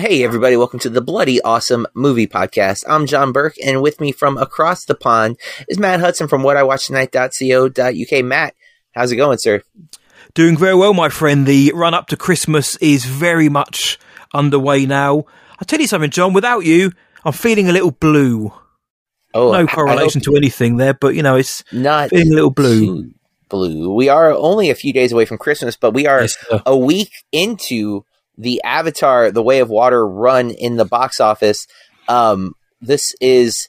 Hey, everybody, welcome to the Bloody Awesome Movie Podcast. I'm John Burke, and with me from across the pond is Matt Hudson from whatIwatchtonight.co.uk. Matt, how's it going, sir? Doing very well, my friend. The run up to Christmas is very much underway now. I'll tell you something, John, without you, I'm feeling a little blue. Oh, no correlation to anything there, but you know, it's not feeling a little blue. Blue. We are only a few days away from Christmas, but we are yes, a week into the Avatar: The Way of Water run in the box office. Um, this is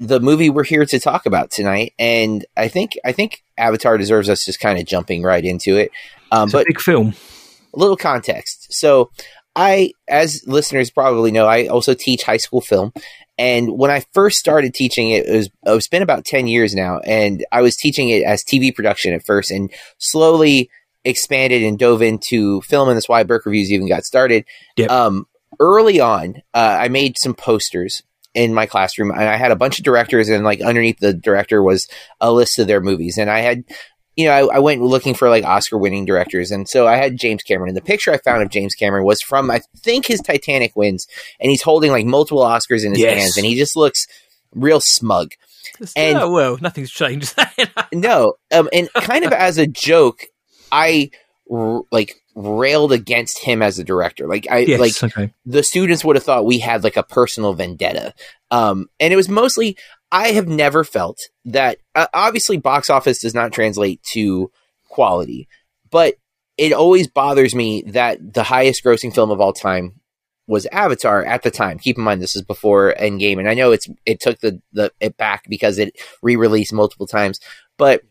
the movie we're here to talk about tonight, and I think I think Avatar deserves us just kind of jumping right into it. Um, but big film. A little context. So, I, as listeners probably know, I also teach high school film, and when I first started teaching it, it was it's been about ten years now, and I was teaching it as TV production at first, and slowly expanded and dove into film, and that's why Burke Reviews even got started. Yep. Um, early on, uh, I made some posters in my classroom, and I had a bunch of directors, and like underneath the director was a list of their movies, and I had. You know, I, I went looking for like Oscar winning directors. And so I had James Cameron. And the picture I found of James Cameron was from, I think, his Titanic wins. And he's holding like multiple Oscars in his yes. hands. And he just looks real smug. And, oh, well, nothing's changed. no. Um, and kind of as a joke, I like railed against him as a director. Like I yes, like okay. the students would have thought we had like a personal vendetta. Um, and it was mostly I have never felt that uh, obviously box office does not translate to quality, but it always bothers me that the highest grossing film of all time was Avatar at the time. Keep in mind this is before Endgame, and I know it's it took the the it back because it re-released multiple times, but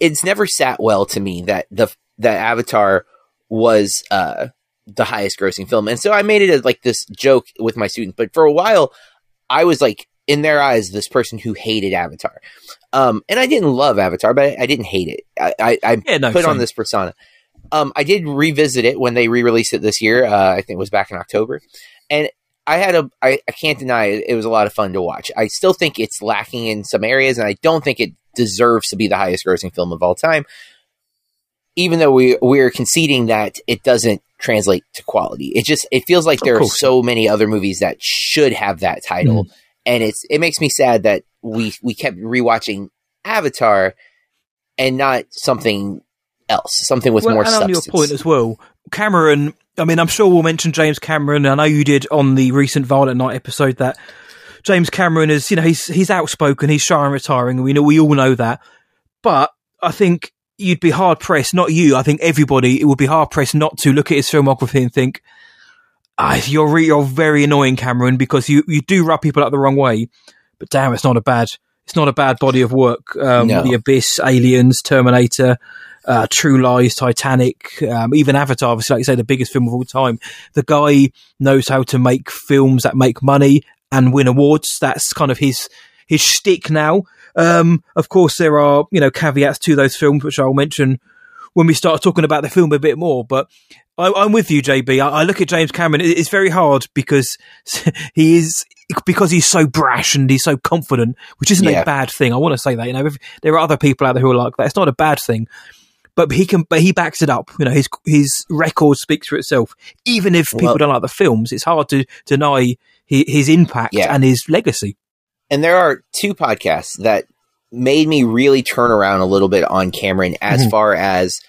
it's never sat well to me that the that Avatar was uh, the highest grossing film, and so I made it as like this joke with my students. But for a while, I was like in their eyes this person who hated Avatar, um, and I didn't love Avatar, but I, I didn't hate it. I, I, I yeah, no, put on this persona. Um, I did revisit it when they re-released it this year. Uh, I think it was back in October, and I had a. I, I can't deny it, it was a lot of fun to watch. I still think it's lacking in some areas, and I don't think it deserves to be the highest grossing film of all time. Even though we we're conceding that it doesn't translate to quality, it just it feels like there are so many other movies that should have that title, mm. and it's it makes me sad that we we kept rewatching Avatar and not something else, something with well, more. And substance. on your point as well, Cameron. I mean, I'm sure we'll mention James Cameron. I know you did on the recent Violent Night episode that James Cameron is, you know, he's he's outspoken, he's shy and retiring, and we know we all know that. But I think you'd be hard pressed, not you, I think everybody, it would be hard pressed not to look at his filmography and think, ah, you're re- you're very annoying, Cameron, because you you do rub people up the wrong way. But damn, it's not a bad it's not a bad body of work. Um, no. The Abyss, Aliens, Terminator. Uh, True Lies, Titanic, um, even Avatar, obviously, like you say, the biggest film of all time. The guy knows how to make films that make money and win awards. That's kind of his his shtick now. Um, of course, there are you know caveats to those films, which I'll mention when we start talking about the film a bit more. But I, am with you, JB. I, I, look at James Cameron. It's very hard because he is because he's so brash and he's so confident, which isn't yeah. a bad thing. I want to say that. You know, if there are other people out there who are like that. It's not a bad thing. But he can, but he backs it up. You know, his his record speaks for itself. Even if people well, don't like the films, it's hard to deny his, his impact yeah. and his legacy. And there are two podcasts that made me really turn around a little bit on Cameron as mm-hmm. far as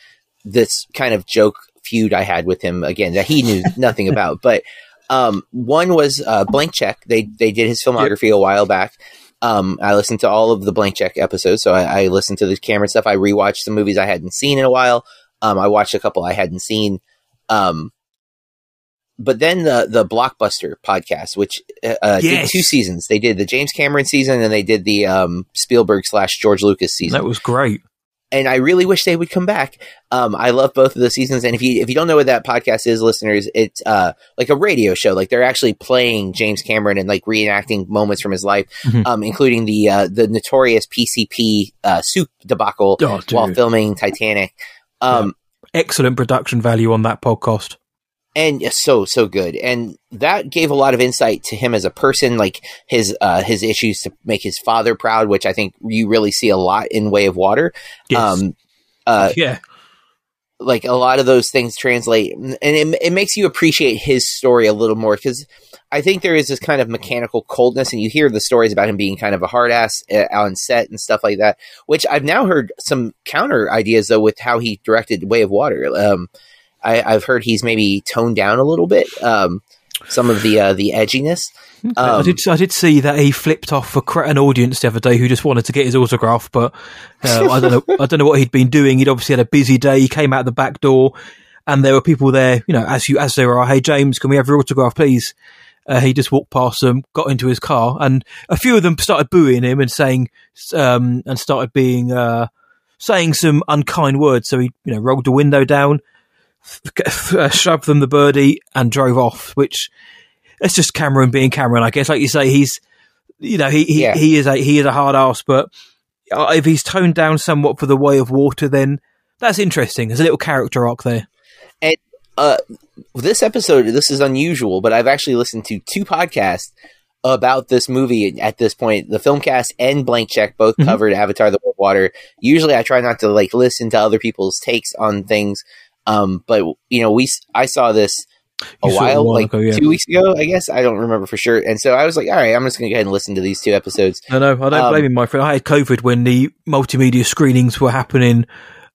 this kind of joke feud I had with him again that he knew nothing about. But um, one was uh, Blank Check. They they did his filmography yep. a while back. Um, I listened to all of the Blank Check episodes, so I, I, listened to the Cameron stuff. I rewatched some movies I hadn't seen in a while. Um, I watched a couple I hadn't seen. Um, but then the the blockbuster podcast, which uh, uh yes. did two seasons. They did the James Cameron season and they did the um, Spielberg slash George Lucas season. That was great. And I really wish they would come back. Um, I love both of the seasons. And if you if you don't know what that podcast is, listeners, it's uh, like a radio show. Like they're actually playing James Cameron and like reenacting moments from his life, mm-hmm. um, including the uh, the notorious PCP uh, soup debacle oh, while filming Titanic. Um, yeah. Excellent production value on that podcast and so so good and that gave a lot of insight to him as a person like his uh his issues to make his father proud which i think you really see a lot in way of water yes. um uh yeah like a lot of those things translate and it, it makes you appreciate his story a little more because I think there is this kind of mechanical coldness, and you hear the stories about him being kind of a hard ass uh, on set and stuff like that. Which I've now heard some counter ideas though with how he directed Way of Water. Um, I, have heard he's maybe toned down a little bit um, some of the uh, the edginess. Um, I did I did see that he flipped off for an audience the other day who just wanted to get his autograph, but uh, I don't know I don't know what he'd been doing. He'd obviously had a busy day. He came out the back door, and there were people there. You know, as you as there are. Hey James, can we have your autograph, please? Uh, he just walked past them, got into his car, and a few of them started booing him and saying, um, and started being, uh, saying some unkind words. So he, you know, rolled the window down, uh, shoved them the birdie, and drove off. Which it's just Cameron being Cameron, I guess. Like you say, he's, you know, he he, yeah. he is a he is a hard ass, but uh, if he's toned down somewhat for the way of water, then that's interesting. There's a little character arc there. And uh, this episode, this is unusual, but I've actually listened to two podcasts about this movie at this point. The Filmcast and Blank Check both mm-hmm. covered Avatar: The Water. Usually, I try not to like listen to other people's takes on things, um, but you know, we I saw this a while, a while, like ago, yeah. two weeks ago, I guess. I don't remember for sure. And so I was like, all right, I'm just going to go ahead and listen to these two episodes. No, no, I don't um, blame you, my friend. I had COVID when the multimedia screenings were happening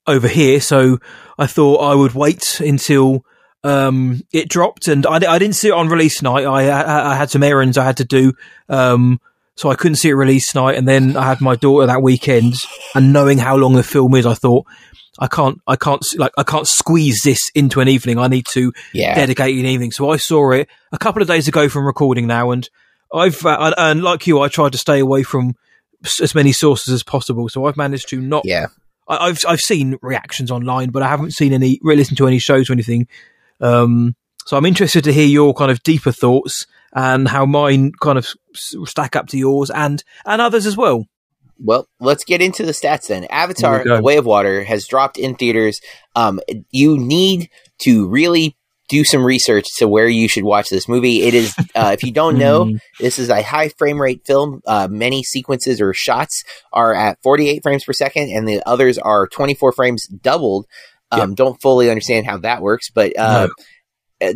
over here, so I thought I would wait until um, it dropped, and I, I didn't see it on release night. I, I, I had some errands I had to do, um, so I couldn't see it release night. And then I had my daughter that weekend, and knowing how long the film is, I thought I can't, I can't, like, I can't squeeze this into an evening. I need to yeah. dedicate an evening. So I saw it a couple of days ago from recording now, and I've, uh, and like you, I tried to stay away from as many sources as possible. So I've managed to not. Yeah. I, have I've seen reactions online, but I haven't seen any, really listened to any shows or anything um, so I'm interested to hear your kind of deeper thoughts and how mine kind of stack up to yours and and others as well. Well, let's get into the stats then. Avatar: The Way of Water has dropped in theaters. Um, you need to really do some research to where you should watch this movie. It is, uh, if you don't know, hmm. this is a high frame rate film. Uh, many sequences or shots are at 48 frames per second, and the others are 24 frames doubled. Um, yep. Don't fully understand how that works, but uh, no.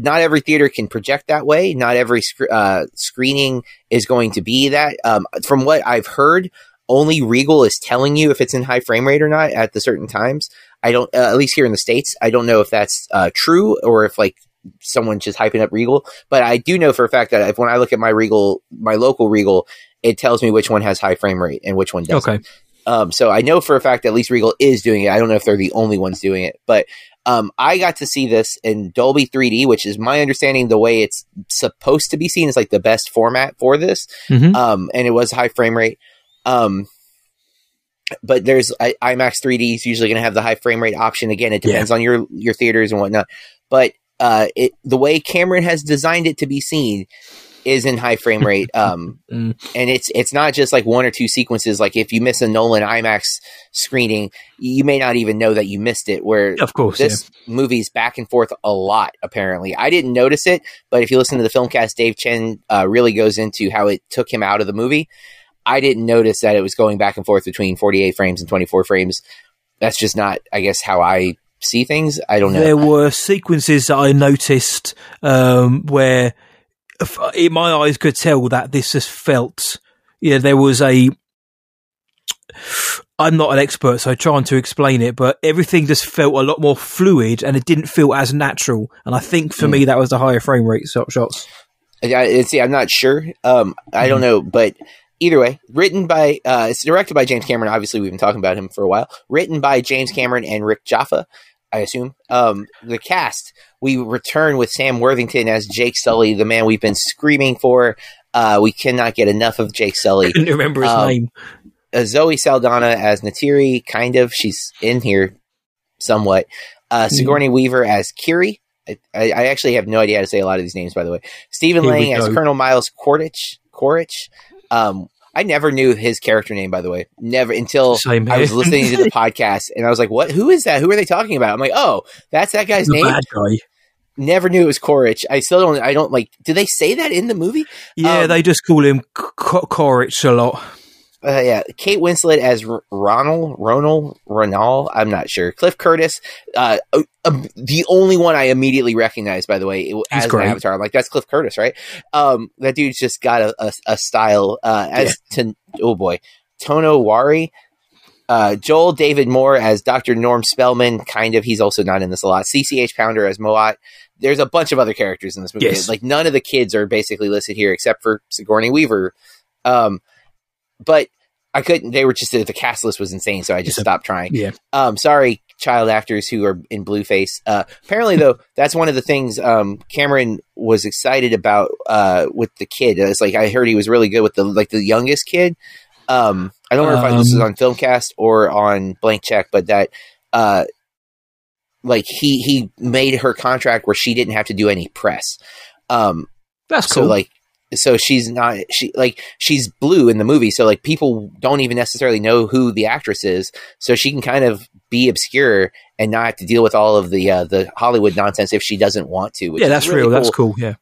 Not every theater can project that way. Not every sc- uh, screening is going to be that. Um, from what I've heard, only Regal is telling you if it's in high frame rate or not at the certain times. I don't, uh, at least here in the states, I don't know if that's uh, true or if like someone's just hyping up Regal. But I do know for a fact that if when I look at my Regal, my local Regal, it tells me which one has high frame rate and which one doesn't. Okay. Um, so I know for a fact that at least Regal is doing it. I don't know if they're the only ones doing it, but um, I got to see this in Dolby 3D, which is my understanding the way it's supposed to be seen is like the best format for this. Mm-hmm. Um, and it was high frame rate. Um, but there's I, IMAX 3D is usually going to have the high frame rate option. Again, it depends yeah. on your your theaters and whatnot. But uh, it the way Cameron has designed it to be seen is in high frame rate. Um, mm. and it's it's not just like one or two sequences. Like if you miss a Nolan IMAX screening, you may not even know that you missed it. Where of course this yeah. movie's back and forth a lot. Apparently, I didn't notice it, but if you listen to the Filmcast, Dave Chen uh, really goes into how it took him out of the movie. I didn't notice that it was going back and forth between 48 frames and 24 frames. That's just not, I guess, how I see things. I don't know. There were sequences that I noticed um, where in my eyes could tell that this has felt, yeah, there was a, I'm not an expert, so trying to explain it, but everything just felt a lot more fluid and it didn't feel as natural. And I think for mm. me, that was the higher frame rate shot, shots. Yeah, see, I'm not sure. Um, I don't hmm. know, but either way, written by, uh, it's directed by James Cameron. Obviously, we've been talking about him for a while. Written by James Cameron and Rick Jaffa. I assume. Um, the cast, we return with Sam Worthington as Jake Sully, the man we've been screaming for. Uh, we cannot get enough of Jake Sully. Couldn't remember his um, name. Uh, Zoe Saldana as Neytiri, kind of. She's in here somewhat. Uh, hmm. Sigourney mm. Weaver as Kiri. I, I, actually have no idea how to say a lot of these names, by the way. Stephen Lang as Colonel Miles Quaritch. Quaritch. Um, I never knew his character name, by the way. Never until I was listening to the podcast and I was like, "What? Who is that? Who are they talking about?" I'm like, "Oh, that's that guy's the name." Bad guy. Never knew it was Quaritch. I still don't. I don't like. Do they say that in the movie? Yeah, um, they just call him Quaritch a lot. Uh, yeah, Kate Winslet as Ronald, Ronald, Ronald. I'm not sure. Cliff Curtis, uh, uh, um, the only one I immediately recognized, by the way, as an Avatar. I'm like, that's Cliff Curtis, right? Um, that dude's just got a, a, a style. Uh, as yeah. to oh boy, Tonowari. Uh, Joel David Moore as Dr. Norm Spellman, kind of. He's also not in this a lot. CCH Pounder as Mo'at. There's a bunch of other characters in this movie. Yes. Like none of the kids are basically listed here except for Sigourney Weaver. Um, but I couldn't. They were just the cast list was insane, so I just stopped trying. Yeah. Um, sorry, child actors who are in Blueface. Uh, apparently, though, that's one of the things um, Cameron was excited about uh, with the kid. It's like I heard he was really good with the like the youngest kid. Um, I don't remember um, if this is on Filmcast or on Blank Check, but that uh, like he he made her contract where she didn't have to do any press. Um, that's cool. So like so she's not she like she's blue in the movie so like people don't even necessarily know who the actress is so she can kind of be obscure and not have to deal with all of the uh, the hollywood nonsense if she doesn't want to yeah that's really real cool. that's cool yeah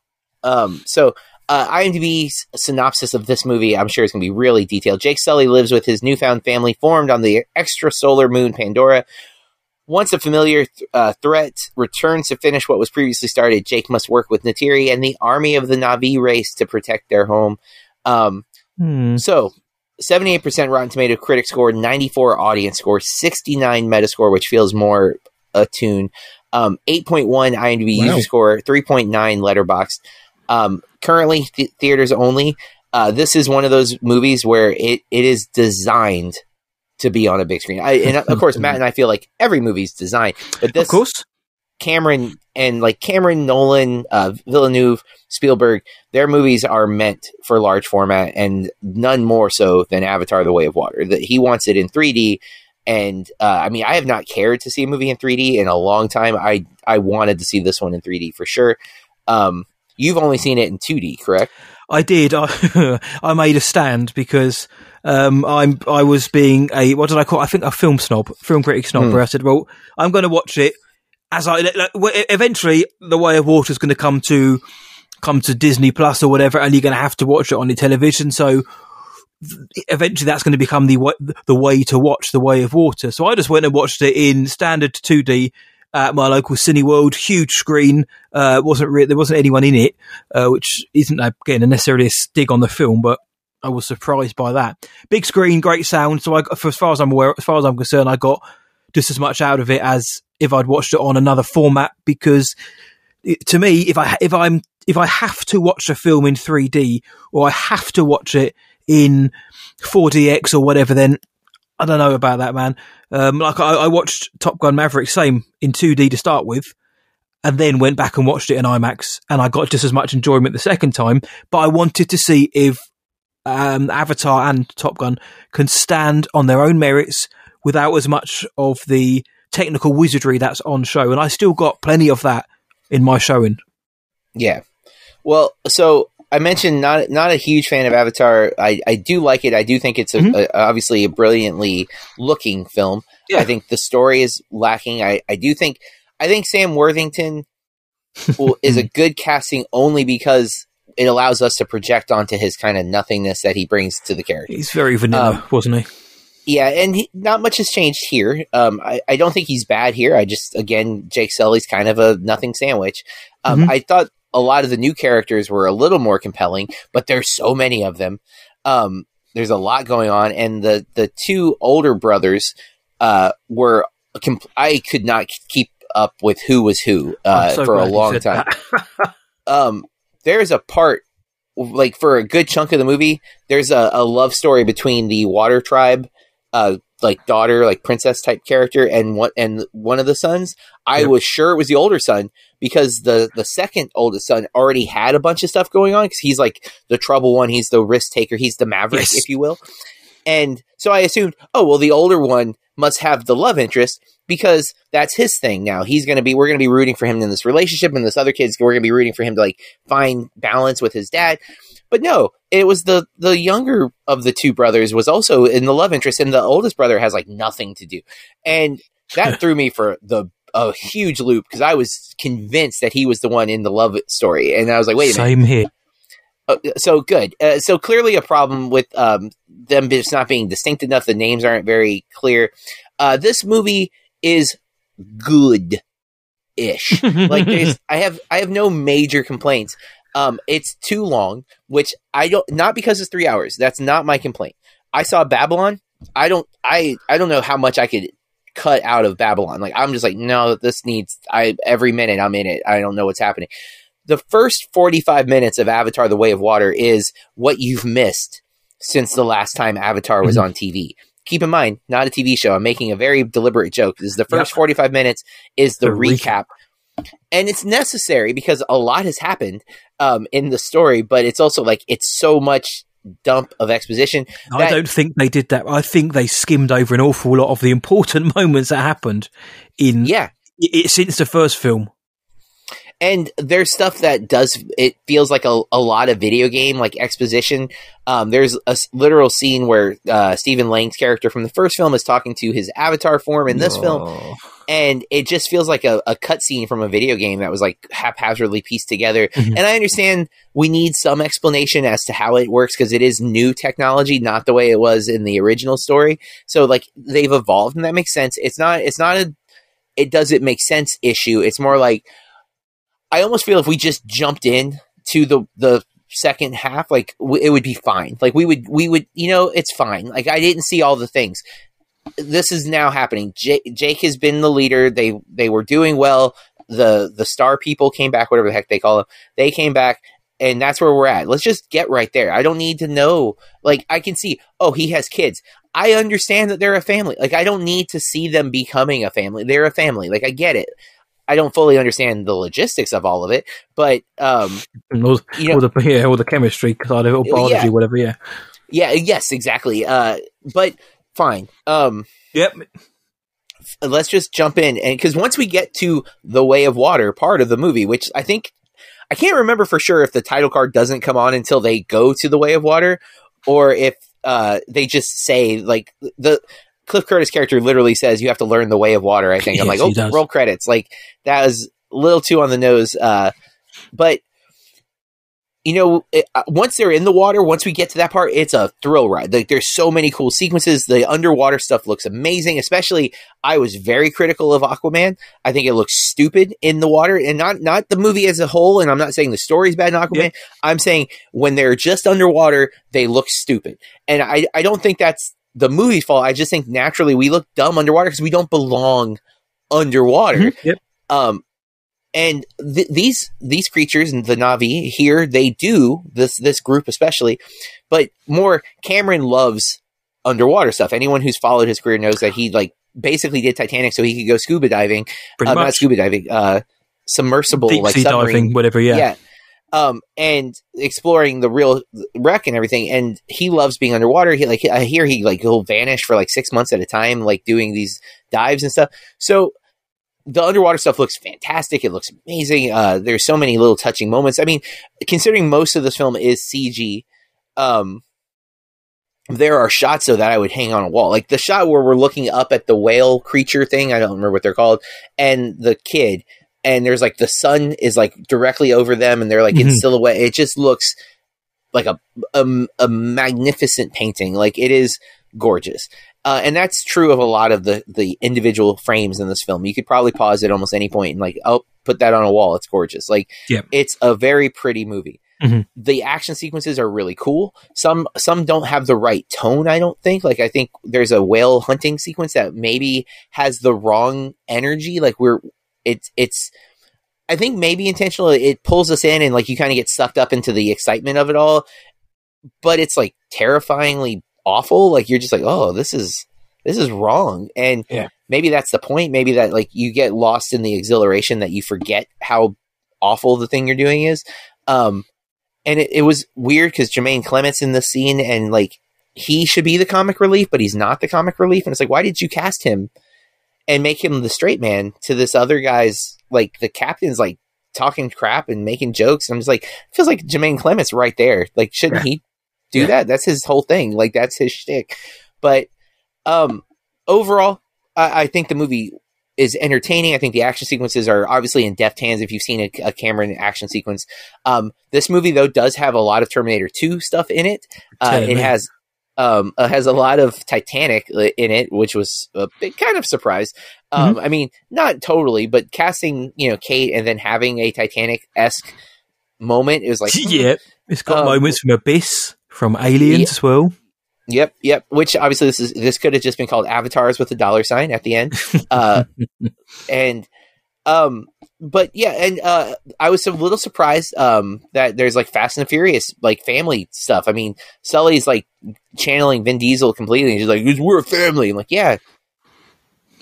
um so uh, IMDb's synopsis of this movie, I'm sure, is going to be really detailed. Jake Sully lives with his newfound family formed on the extrasolar moon Pandora. Once a familiar th- uh, threat returns to finish what was previously started, Jake must work with Neytiri and the army of the Na'vi race to protect their home. Um, hmm. So, 78% Rotten Tomato critic score, 94 audience score, 69 Metascore, which feels more attuned, um, 8.1 IMDb wow. user score, 3.9 Letterboxd. Um, currently, th- theaters only. Uh, this is one of those movies where it, it is designed to be on a big screen. I, and of course, Matt and I feel like every movie's designed, but this, of course, Cameron and like Cameron, Nolan, uh, Villeneuve, Spielberg, their movies are meant for large format, and none more so than Avatar: The Way of Water. That he wants it in 3D, and uh, I mean, I have not cared to see a movie in 3D in a long time. I I wanted to see this one in 3D for sure. Um, you've only seen it in 2D, correct? I did. I, I made a stand because um, I'm I was being a what did I call? I think a film snob, film critic snob. Mm. Where I said, "Well, I'm going to watch it as I eventually the Way of Water is going to come to come to Disney Plus or whatever, and you're going to have to watch it on your television. So eventually, that's going to become the the way to watch the Way of Water. So I just went and watched it in standard 2D at my local Cineworld, huge screen. Uh, wasn't re- there wasn't anyone in it, uh, which isn't again a necessarily a dig on the film, but I was surprised by that. Big screen, great sound. So I, for as far as I'm aware, as far as I'm concerned, I got just as much out of it as if I'd watched it on another format. Because it, to me, if I if I'm if I have to watch a film in 3D or I have to watch it in 4DX or whatever, then I don't know about that, man. Um, like I, I watched Top Gun Maverick, same in 2D to start with and then went back and watched it in IMAX, and I got just as much enjoyment the second time. But I wanted to see if um, Avatar and Top Gun can stand on their own merits without as much of the technical wizardry that's on show. And I still got plenty of that in my showing. Yeah. Well, so I mentioned not not a huge fan of Avatar. I, I do like it. I do think it's a, mm-hmm. a, obviously a brilliantly looking film. Yeah. I think the story is lacking. I, I do think I think Sam Worthington is a good casting only because it allows us to project onto his kind of nothingness that he brings to the character. He's very vanilla, um, wasn't he? Yeah, and he, not much has changed here. Um, I, I, don't think he's bad here. I just, again, Jake Sully's kind of a nothing sandwich. Um, mm-hmm. I thought a lot of the new characters were a little more compelling, but there's so many of them. Um, there's a lot going on, and the the two older brothers uh, were. Comp- I could not keep up with who was who uh, so for a long time. um, there's a part like for a good chunk of the movie, there's a, a love story between the Water Tribe, uh, like daughter, like princess type character, and what and one of the sons. I yep. was sure it was the older son because the the second oldest son already had a bunch of stuff going on because he's like the trouble one, he's the risk taker, he's the maverick, yes. if you will. And so I assumed, oh well, the older one must have the love interest because that's his thing now. He's going to be, we're going to be rooting for him in this relationship, and this other kid's, we're going to be rooting for him to like find balance with his dad. But no, it was the the younger of the two brothers was also in the love interest, and the oldest brother has like nothing to do, and that threw me for the a huge loop because I was convinced that he was the one in the love story, and I was like, wait a Same minute. here. Uh, so good. Uh, so clearly a problem with um, them just not being distinct enough. The names aren't very clear. Uh, this movie is good ish. like I have I have no major complaints. Um, it's too long, which I don't not because it's three hours. That's not my complaint. I saw Babylon. I don't I I don't know how much I could cut out of Babylon. Like I'm just like, no, this needs I every minute I'm in it. I don't know what's happening. The first 45 minutes of Avatar the Way of Water is what you've missed since the last time Avatar was mm-hmm. on TV. Keep in mind, not a TV show. I'm making a very deliberate joke. This is the first yep. 45 minutes is the, the recap. recap. And it's necessary because a lot has happened um, in the story, but it's also like it's so much dump of exposition. I don't think they did that. I think they skimmed over an awful lot of the important moments that happened in yeah it, since the first film. And there's stuff that does it feels like a, a lot of video game like exposition. Um, there's a literal scene where uh, Stephen Lang's character from the first film is talking to his avatar form in this film, and it just feels like a, a cutscene from a video game that was like haphazardly pieced together. Mm-hmm. And I understand we need some explanation as to how it works because it is new technology, not the way it was in the original story. So like they've evolved, and that makes sense. It's not. It's not a. It does it make sense issue. It's more like I almost feel if we just jumped in to the the second half, like w- it would be fine. Like we would we would you know it's fine. Like I didn't see all the things. This is now happening. J- Jake has been the leader. They they were doing well. The the star people came back, whatever the heck they call them. They came back, and that's where we're at. Let's just get right there. I don't need to know. Like I can see. Oh, he has kids. I understand that they're a family. Like I don't need to see them becoming a family. They're a family. Like I get it. I don't fully understand the logistics of all of it, but um, all, you know, all the yeah, all the chemistry side of it, biology, yeah. whatever. Yeah, yeah, yes, exactly. Uh, but fine. Um, yep. Let's just jump in, and because once we get to the Way of Water part of the movie, which I think I can't remember for sure if the title card doesn't come on until they go to the Way of Water, or if uh, they just say like the Cliff Curtis character literally says you have to learn the way of water. I think I'm like, oh, roll credits. Like that was a little too on the nose. Uh, but you know, it, uh, once they're in the water, once we get to that part, it's a thrill ride. Like there's so many cool sequences. The underwater stuff looks amazing. Especially, I was very critical of Aquaman. I think it looks stupid in the water, and not not the movie as a whole. And I'm not saying the story's bad in Aquaman. Yeah. I'm saying when they're just underwater, they look stupid, and I I don't think that's the movie's fault. I just think naturally we look dumb underwater because we don't belong underwater. Mm-hmm. Yep. Um, and th- these these creatures and the Na'vi here they do this this group especially, but more Cameron loves underwater stuff. Anyone who's followed his career knows that he like basically did Titanic so he could go scuba diving. Uh, not scuba diving, uh, submersible Deep like submarine, diving, whatever. Yeah, yeah um, and exploring the real wreck and everything. And he loves being underwater. He like I hear he like he'll vanish for like six months at a time, like doing these dives and stuff. So the underwater stuff looks fantastic. It looks amazing. Uh, there's so many little touching moments. I mean, considering most of this film is CG, um, there are shots though that I would hang on a wall, like the shot where we're looking up at the whale creature thing. I don't remember what they're called, and the kid and there's like the sun is like directly over them and they're like mm-hmm. in silhouette. It just looks like a, a, a magnificent painting. Like it is gorgeous. Uh, and that's true of a lot of the, the individual frames in this film. You could probably pause at almost any point and like, oh, put that on a wall. It's gorgeous. Like, yep. it's a very pretty movie. Mm-hmm. The action sequences are really cool. Some some don't have the right tone. I don't think. Like I think there's a whale hunting sequence that maybe has the wrong energy. Like we're it's it's I think maybe intentional. It pulls us in and like you kind of get sucked up into the excitement of it all. But it's like terrifyingly awful. Like you're just like, oh, this is this is wrong. And yeah. maybe that's the point. Maybe that like you get lost in the exhilaration that you forget how awful the thing you're doing is. Um, and it, it was weird because Jermaine Clement's in the scene and like he should be the comic relief, but he's not the comic relief. And it's like, why did you cast him and make him the straight man to this other guy's like the captain's like talking crap and making jokes. And I'm just like, feels like Jermaine Clement's right there. Like, shouldn't he do yeah. that? That's his whole thing. Like, that's his shtick. But um, overall, I, I think the movie is entertaining. I think the action sequences are obviously in deft hands. If you've seen a, a Cameron action sequence, um, this movie though does have a lot of Terminator Two stuff in it. Uh, it has um, uh, has a lot of Titanic in it, which was a big kind of surprise. Um, mm-hmm. I mean, not totally, but casting you know Kate and then having a Titanic esque moment is like yeah, it's got um, moments from Abyss, from Aliens yeah. as well. Yep, yep. Which obviously this is this could have just been called avatars with a dollar sign at the end. Uh, and um but yeah, and uh I was a little surprised um that there's like Fast and Furious like family stuff. I mean, Sully's like channeling Vin Diesel completely. He's like, "We're a family." I'm like, "Yeah."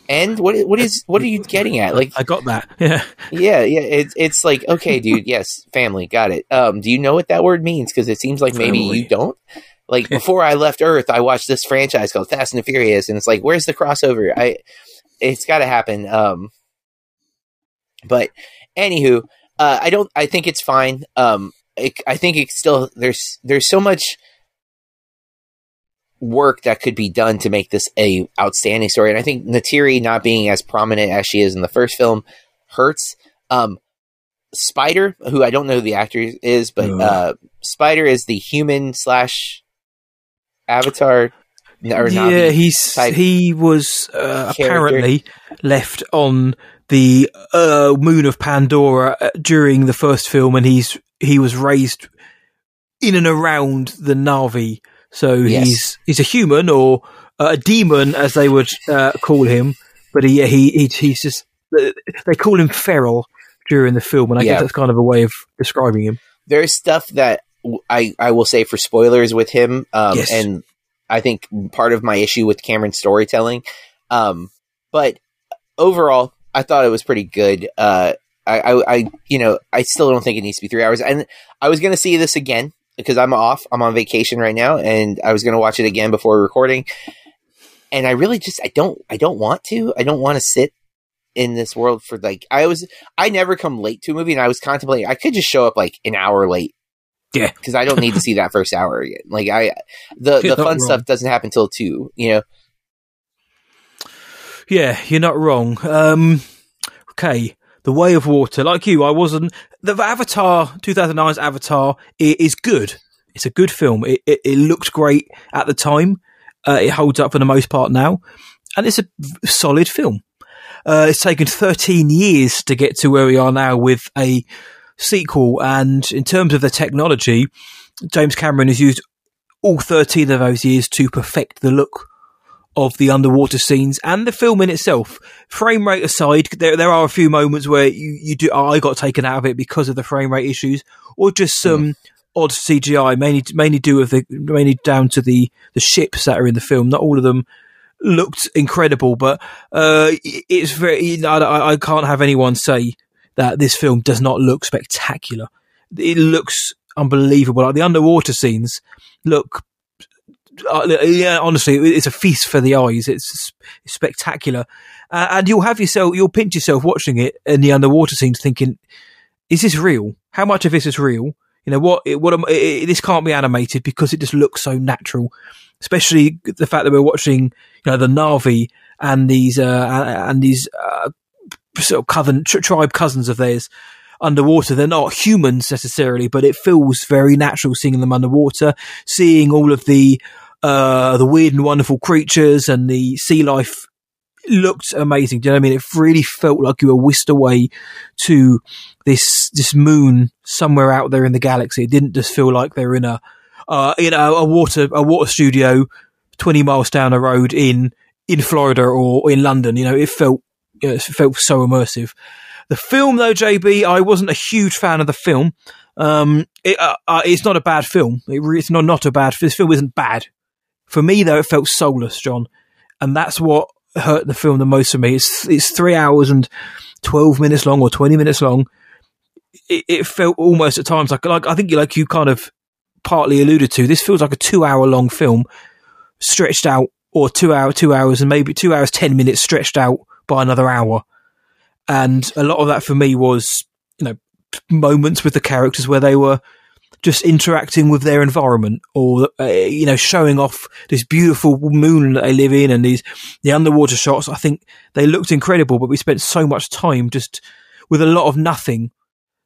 And what what is what are you getting at? Like I got that. Yeah. Yeah, yeah, it's it's like, "Okay, dude, yes, family, got it." Um do you know what that word means because it seems like maybe you don't? Like before I left Earth, I watched this franchise called Fast and Furious, and it's like, where's the crossover? I, it's got to happen. Um, but anywho, uh, I don't. I think it's fine. Um, it, I think it's still there's there's so much work that could be done to make this a outstanding story, and I think Neytiri not being as prominent as she is in the first film hurts. Um, Spider, who I don't know who the actor is, but uh, Spider is the human slash Avatar or yeah, he's he was uh, apparently left on the uh, moon of Pandora uh, during the first film, and he's he was raised in and around the Na'vi. So yes. he's he's a human or a demon, as they would uh, call him. But he, he, he he's just they call him feral during the film, and I yeah. guess that's kind of a way of describing him. There's stuff that I, I will say for spoilers with him, um, yes. and I think part of my issue with Cameron's storytelling. Um, but overall, I thought it was pretty good. Uh, I, I, I, you know, I still don't think it needs to be three hours. And I was going to see this again because I'm off. I'm on vacation right now, and I was going to watch it again before recording. And I really just, I don't, I don't want to. I don't want to sit in this world for like. I was, I never come late to a movie, and I was contemplating I could just show up like an hour late yeah, because I don't need to see that first hour again. Like I, the the fun wrong. stuff doesn't happen till two. You know. Yeah, you're not wrong. Um, okay, the Way of Water. Like you, I wasn't. The Avatar 2009's Avatar is good. It's a good film. It, it, it looked great at the time. Uh, it holds up for the most part now, and it's a solid film. Uh, it's taken 13 years to get to where we are now with a sequel. And in terms of the technology, James Cameron has used all 13 of those years to perfect the look of the underwater scenes and the film in itself. Frame rate aside, there there are a few moments where you, you do oh, I got taken out of it because of the frame rate issues, or just some mm. odd CGI, mainly mainly do with the mainly down to the the ships that are in the film. Not all of them looked incredible, but uh, it's very. I, I can't have anyone say that this film does not look spectacular. It looks unbelievable. Like the underwater scenes look uh, yeah, honestly, it's a feast for the eyes. It's, spectacular, uh, and you'll have yourself, you'll pinch yourself watching it in the underwater scenes, thinking, "Is this real? How much of this is real? You know what? What am, it, this can't be animated because it just looks so natural. Especially the fact that we're watching, you know, the Na'vi and these uh, and these uh, sort of coven, tribe cousins of theirs underwater. They're not humans necessarily, but it feels very natural seeing them underwater, seeing all of the uh, the weird and wonderful creatures and the sea life looked amazing. Do you know what I mean? It really felt like you were whisked away to this this moon somewhere out there in the galaxy. It didn't just feel like they're in a uh, in a, a water a water studio twenty miles down the road in in Florida or in London. You know, it felt it felt so immersive. The film, though, JB, I wasn't a huge fan of the film. Um, it, uh, uh, it's not a bad film. It, it's not not a bad. Film. This film isn't bad. For me, though, it felt soulless, John, and that's what hurt the film the most for me. It's it's three hours and twelve minutes long or twenty minutes long. It, it felt almost at times like like I think like you kind of partly alluded to. This feels like a two hour long film stretched out, or two hour two hours and maybe two hours ten minutes stretched out by another hour. And a lot of that for me was, you know, moments with the characters where they were just interacting with their environment or, uh, you know, showing off this beautiful moon that they live in and these, the underwater shots. I think they looked incredible, but we spent so much time just with a lot of nothing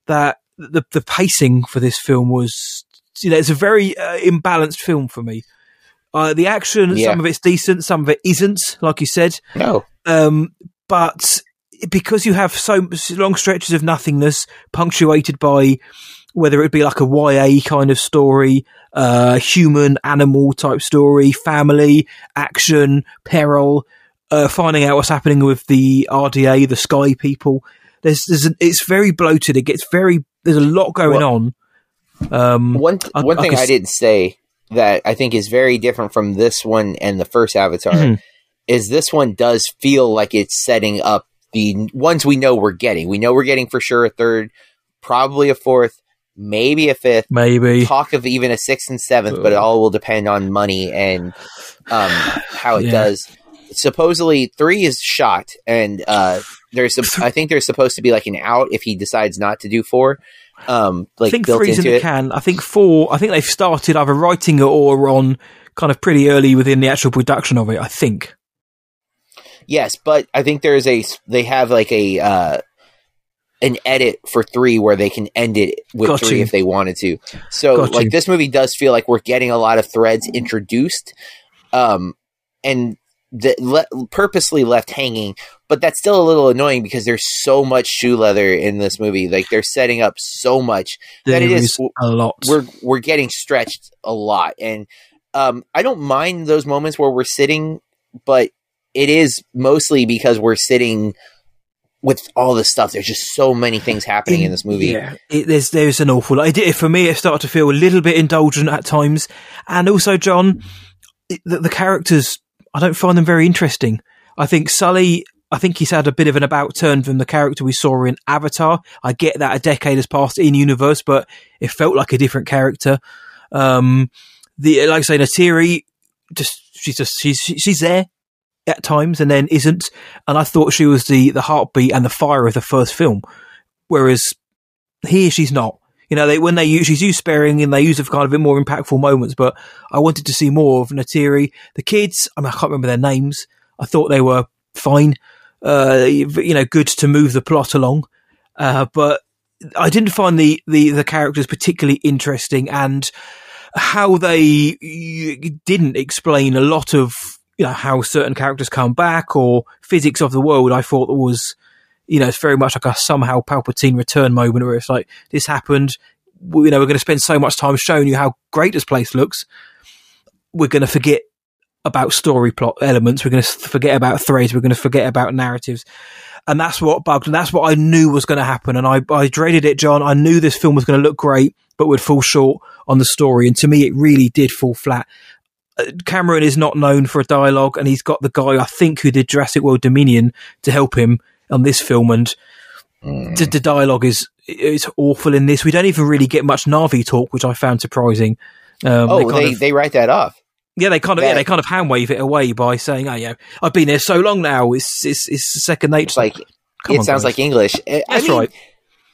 that the, the pacing for this film was, you know, it's a very uh, imbalanced film for me. Uh, the action, yeah. some of it's decent, some of it isn't, like you said. No. Um, but because you have so long stretches of nothingness punctuated by whether it be like a YA kind of story, uh, human animal type story, family, action, peril, uh, finding out what's happening with the RDA, the Sky people. There's, there's, an, it's very bloated. It gets very, there's a lot going well, on. Um, one, one I, thing I, I, didn't say that I think is very different from this one and the first Avatar mm-hmm. is this one does feel like it's setting up the ones we know we're getting. We know we're getting for sure a third, probably a fourth, maybe a fifth, maybe talk of even a sixth and seventh, but it all will depend on money and um, how it yeah. does. Supposedly, three is shot, and uh, there's a, I think there's supposed to be like an out if he decides not to do four. Um, like I think three's in the it. can. I think four. I think they've started either writing it or on kind of pretty early within the actual production of it. I think. Yes, but I think there's a they have like a uh, an edit for three where they can end it with Got three you. if they wanted to. So Got like you. this movie does feel like we're getting a lot of threads introduced, um, and the, le- purposely left hanging. But that's still a little annoying because there's so much shoe leather in this movie. Like they're setting up so much there that it is a lot. We're we're getting stretched a lot, and um, I don't mind those moments where we're sitting, but it is mostly because we're sitting with all this stuff. There's just so many things happening in, in this movie. Yeah, it, there's there's an awful lot. It, for me, it started to feel a little bit indulgent at times, and also John, the, the characters. I don't find them very interesting. I think Sully. I think he's had a bit of an about turn from the character we saw in Avatar. I get that a decade has passed in universe, but it felt like a different character. Um, the like I say, Neytiri, just she's just she's she's there at times and then isn't. And I thought she was the, the heartbeat and the fire of the first film. Whereas here she's not. You know, they, when they use, she's used sparing and they use it for kind of a bit more impactful moments, but I wanted to see more of Neytiri. The kids, I mean, I can't remember their names. I thought they were fine. Uh, you know, good to move the plot along. Uh, but I didn't find the, the, the characters particularly interesting and how they didn't explain a lot of you know how certain characters come back or physics of the world. I thought that was you know it's very much like a somehow Palpatine return moment where it's like this happened. We, you know we're going to spend so much time showing you how great this place looks. We're going to forget about story plot elements. We're going to forget about threads. We're going to forget about narratives. And that's what bugged. And that's what I knew was going to happen. And I, I dreaded it, John. I knew this film was going to look great, but would fall short on the story. And to me, it really did fall flat. Cameron is not known for a dialogue, and he's got the guy I think who did Jurassic World Dominion to help him on this film, and mm. the, the, dialogue is is awful in this. We don't even really get much Na'vi talk, which I found surprising. Um, oh, they they, of, they, write that off. Yeah, they kind of that, yeah, they kind of hand wave it away by saying, "Oh, yeah, I've been here so long now. It's it's, it's second nature." It's like Come it on, sounds guys. like English. That's mean, right.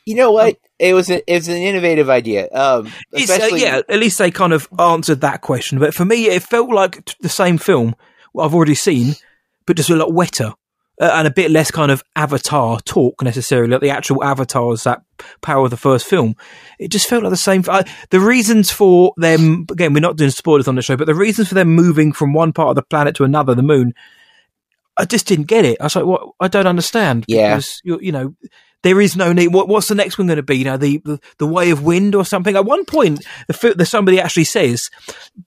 You know what? It was a, it was an innovative idea. Um, uh, yeah, at least they kind of answered that question. But for me, it felt like t- the same film I've already seen, but just a lot wetter. Uh, and a bit less kind of avatar talk necessarily, like the actual avatars that power of the first film. It just felt like the same. I, the reasons for them, again, we're not doing spoilers on the show, but the reasons for them moving from one part of the planet to another, the moon, I just didn't get it. I was like, what? I don't understand. Yeah. Because, you know, there is no need. What, what's the next one going to be? You know, the, the, the way of wind or something. At one point, the, the somebody actually says,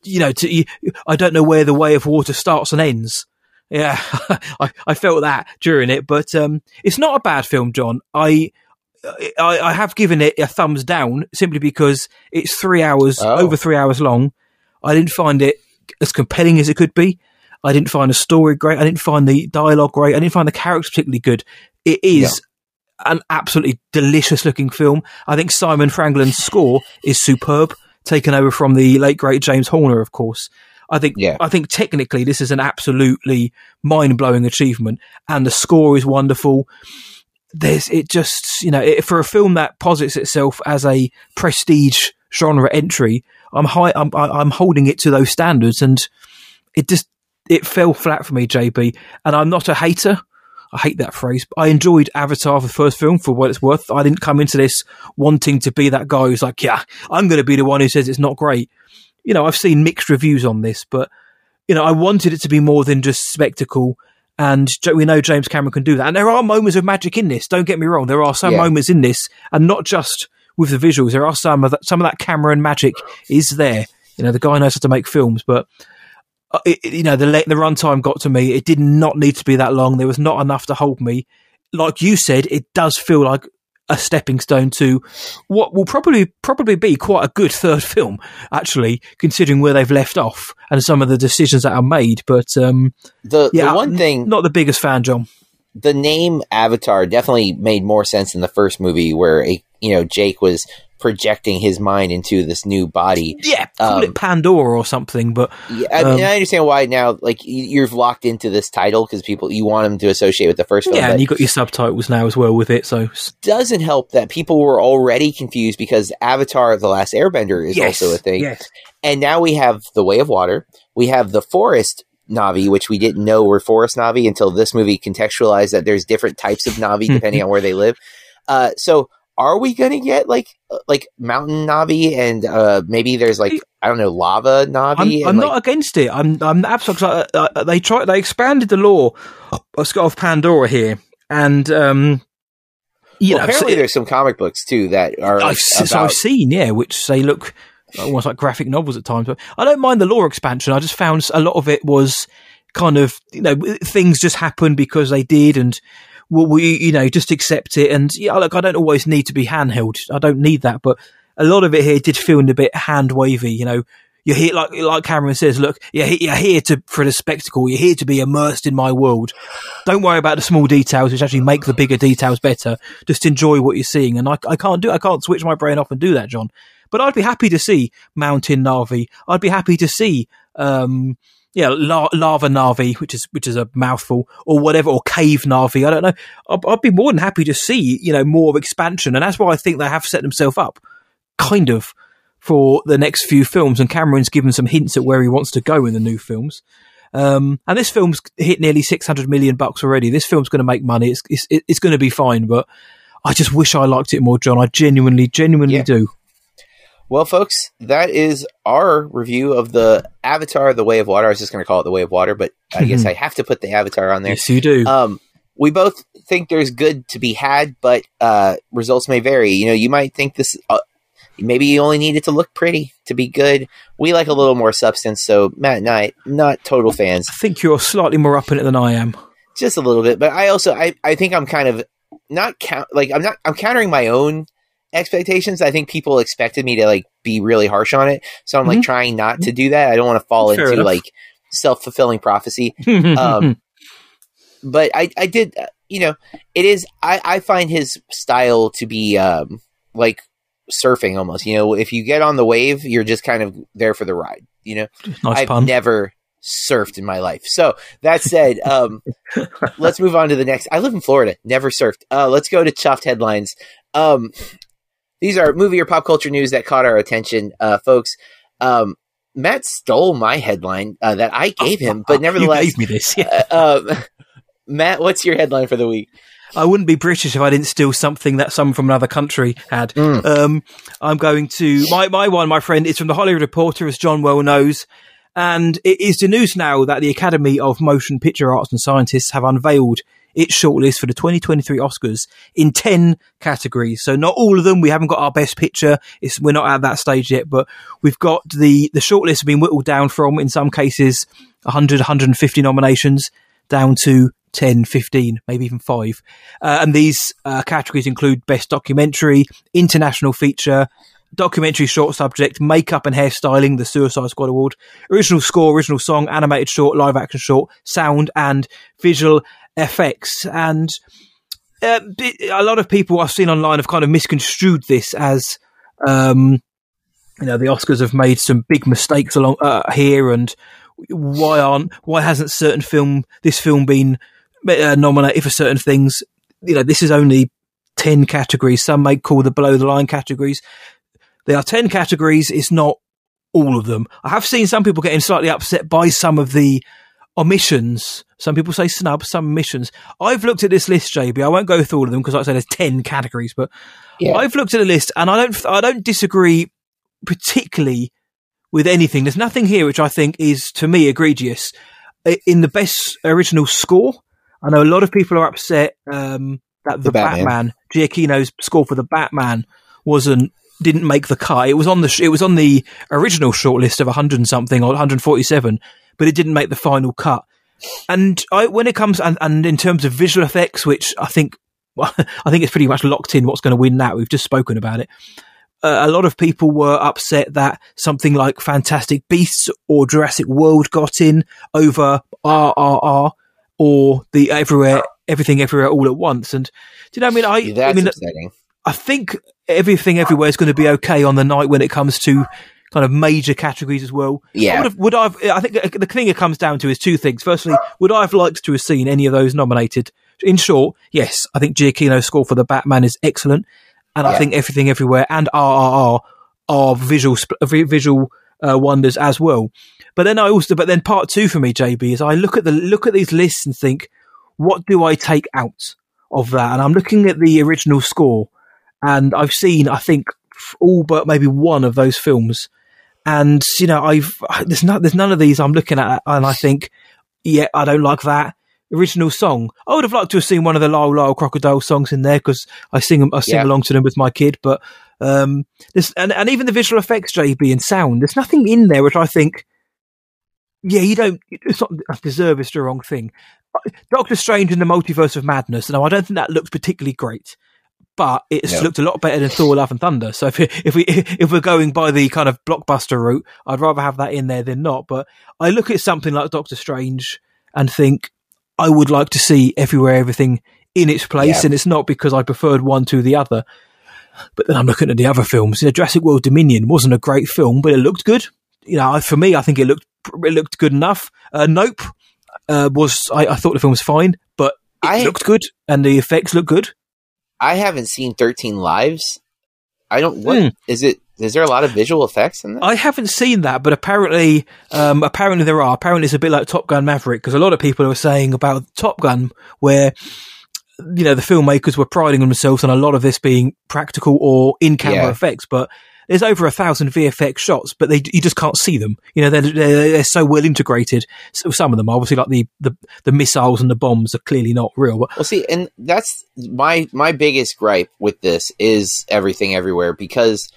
you know, to, you, I don't know where the way of water starts and ends. Yeah, I, I felt that during it, but um, it's not a bad film, John. I, I, I have given it a thumbs down simply because it's three hours, oh. over three hours long. I didn't find it as compelling as it could be. I didn't find the story great. I didn't find the dialogue great. I didn't find the characters particularly good. It is an absolutely delicious looking film. I think Simon Franglen's score is superb, taken over from the late great James Horner, of course. I think yeah. I think technically this is an absolutely mind blowing achievement, and the score is wonderful. There's it just you know it, for a film that posits itself as a prestige genre entry, I'm high. I'm I'm holding it to those standards, and it just it fell flat for me, JB. And I'm not a hater. I hate that phrase. I enjoyed Avatar, the first film, for what it's worth. I didn't come into this wanting to be that guy who's like, yeah, I'm going to be the one who says it's not great. You know, I've seen mixed reviews on this, but you know, I wanted it to be more than just spectacle. And we know James Cameron can do that. And there are moments of magic in this. Don't get me wrong. There are some yeah. moments in this, and not just with the visuals. There are some of that, some of that Cameron magic is there. You know, the guy knows how to make films, but it, you know, the the runtime got to me. It did not need to be that long. There was not enough to hold me. Like you said, it does feel like a stepping stone to what will probably probably be quite a good third film, actually, considering where they've left off and some of the decisions that are made. But um, the yeah, the one thing, not the biggest fan, John. The name Avatar definitely made more sense in the first movie, where a, you know Jake was projecting his mind into this new body. Yeah, call um, it Pandora or something. But yeah, I, mean, um, I, understand why now. Like you're locked into this title because people you want them to associate with the first film. Yeah, and you got your subtitles now as well with it. So doesn't help that people were already confused because Avatar: The Last Airbender is yes, also a thing. Yes. And now we have the Way of Water. We have the Forest Na'vi, which we didn't know were forest Na'vi until this movie contextualized that there's different types of Na'vi depending on where they live. Uh, so are we going to get like uh, like mountain Na'vi and uh, maybe there's like I don't know lava Na'vi? I'm, I'm like, not against it. I'm I'm absolutely. Uh, uh, they try they expanded the lore of Pandora here, and um, you well, know, apparently so, there's some comic books too that are. I've, about- I've seen, yeah, which they look almost like graphic novels at times. But I don't mind the lore expansion. I just found a lot of it was kind of you know things just happened because they did and well, we, you know, just accept it. And yeah, look, I don't always need to be handheld. I don't need that, but a lot of it here did feel a bit hand wavy. You know, you're here, like like Cameron says, look, you're, you're here to for the spectacle. You're here to be immersed in my world. Don't worry about the small details, which actually make the bigger details better. Just enjoy what you're seeing. And I, I can't do, I can't switch my brain off and do that, John. But I'd be happy to see Mountain Na'vi. I'd be happy to see, um, yeah, la- lava Na'vi, which is which is a mouthful, or whatever, or cave Na'vi. I don't know. I'd, I'd, be more than happy to see you know more of expansion, and that's why I think they have set themselves up, kind of, for the next few films. And Cameron's given some hints at where he wants to go in the new films. Um, and this film's hit nearly six hundred million bucks already. This film's going to make money. It's it's, it's going to be fine, but I just wish I liked it more, John. I genuinely, genuinely yeah. do. Well, folks, that is our review of the Avatar: The Way of Water. I was just going to call it The Way of Water, but I guess mm-hmm. I have to put the Avatar on there. Yes, you do. Um, we both think there's good to be had, but uh, results may vary. You know, you might think this. Uh, maybe you only need it to look pretty to be good. We like a little more substance, so Matt and I, not total fans. I think you're slightly more up in it than I am. Just a little bit, but I also I, I think I'm kind of not count like I'm not I'm countering my own expectations. I think people expected me to like be really harsh on it, so I'm like mm-hmm. trying not to do that. I don't want to fall Fair into enough. like self fulfilling prophecy. um, but I I did uh, you know it is I I find his style to be um like surfing almost. You know, if you get on the wave, you're just kind of there for the ride. You know, nice I've pun. never surfed in my life. So that said, um, let's move on to the next. I live in Florida, never surfed. Uh, let's go to chuffed headlines. Um, these are movie or pop culture news that caught our attention, uh, folks. Um, Matt stole my headline uh, that I gave him, but nevertheless, you gave me this. Yeah. Uh, um, Matt, what's your headline for the week? I wouldn't be British if I didn't steal something that someone from another country had. Mm. Um, I'm going to my my one, my friend, is from the Hollywood Reporter, as John well knows, and it is the news now that the Academy of Motion Picture Arts and Scientists have unveiled its shortlist for the 2023 Oscars in 10 categories. So not all of them. We haven't got our best picture. It's, we're not at that stage yet, but we've got the, the shortlist has been whittled down from, in some cases, 100, 150 nominations down to 10, 15, maybe even five. Uh, and these uh, categories include best documentary, international feature, documentary short subject, makeup and hairstyling, the Suicide Squad Award, original score, original song, animated short, live action short, sound, and visual effects. And uh, a lot of people I've seen online have kind of misconstrued this as, um, you know, the Oscars have made some big mistakes along uh, here, and why aren't why hasn't certain film this film been uh, nominated for certain things? You know, this is only ten categories. Some may call the below the line categories There are 10 categories. It's not all of them. I have seen some people getting slightly upset by some of the omissions. Some people say snubs, some omissions. I've looked at this list, JB. I won't go through all of them because, like I say, there's 10 categories, but yeah. I've looked at the list and I don't, I don't disagree particularly with anything. There's nothing here which I think is, to me, egregious. In the best original score, I know a lot of people are upset um, that the, the Batman. Batman, Giacchino's score for the Batman, wasn't didn't make the cut. It was on the it was on the original shortlist of 100 something or 147, but it didn't make the final cut. And I, when it comes and, and in terms of visual effects, which I think well, I think it's pretty much locked in what's going to win that. We've just spoken about it. Uh, a lot of people were upset that something like Fantastic Beasts or Jurassic World got in over RRR or the everywhere everything everywhere all at once. And do you know? what I mean, I, That's I mean, upsetting. I think everything everywhere is going to be okay on the night when it comes to kind of major categories as well. Yeah. Would, have, would I've, I think the thing it comes down to is two things. Firstly, would I have liked to have seen any of those nominated? In short, yes, I think Giacchino's score for the Batman is excellent. And yeah. I think everything everywhere and RRR are visual, visual uh, wonders as well. But then I also, but then part two for me, JB, is I look at the, look at these lists and think, what do I take out of that? And I'm looking at the original score and I've seen, I think, all but maybe one of those films. And you know, I've there's not there's none of these I'm looking at, and I think, yeah, I don't like that original song. I would have liked to have seen one of the Lyle Lyle Crocodile songs in there because I sing I sing yeah. along to them with my kid. But um, this and and even the visual effects, JB and sound. There's nothing in there which I think, yeah, you don't. It's not deserve is the wrong thing. Doctor Strange in the Multiverse of Madness. Now, I don't think that looks particularly great but it's no. looked a lot better than Thor: Love and Thunder. So if if we if we're going by the kind of blockbuster route, I'd rather have that in there than not. But I look at something like Doctor Strange and think I would like to see everywhere everything in its place, yeah. and it's not because I preferred one to the other. But then I'm looking at the other films. You know, Jurassic World Dominion wasn't a great film, but it looked good. You know, for me, I think it looked it looked good enough. Uh, nope uh, was I, I, thought the film was fine, but it I, looked good and the effects looked good. I haven't seen Thirteen Lives. I don't. What mm. is it? Is there a lot of visual effects in that? I haven't seen that, but apparently, um, apparently there are. Apparently, it's a bit like Top Gun Maverick because a lot of people are saying about Top Gun where you know the filmmakers were priding themselves on a lot of this being practical or in camera yeah. effects, but there's over a thousand VFX shots, but they you just can't see them. You know, they're they're, they're so well integrated. So some of them, obviously, like the, the the missiles and the bombs, are clearly not real. But well, see, and that's my my biggest gripe with this is everything everywhere because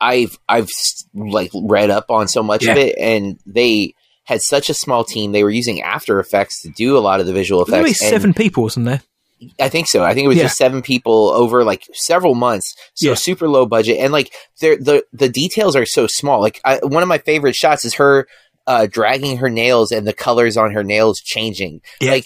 I've I've like read up on so much yeah. of it, and they had such a small team. They were using After Effects to do a lot of the visual effects. Only seven people, wasn't there? I think so. I think it was yeah. just seven people over like several months. So yeah. super low budget, and like the the details are so small. Like I, one of my favorite shots is her uh, dragging her nails and the colors on her nails changing. Yep. Like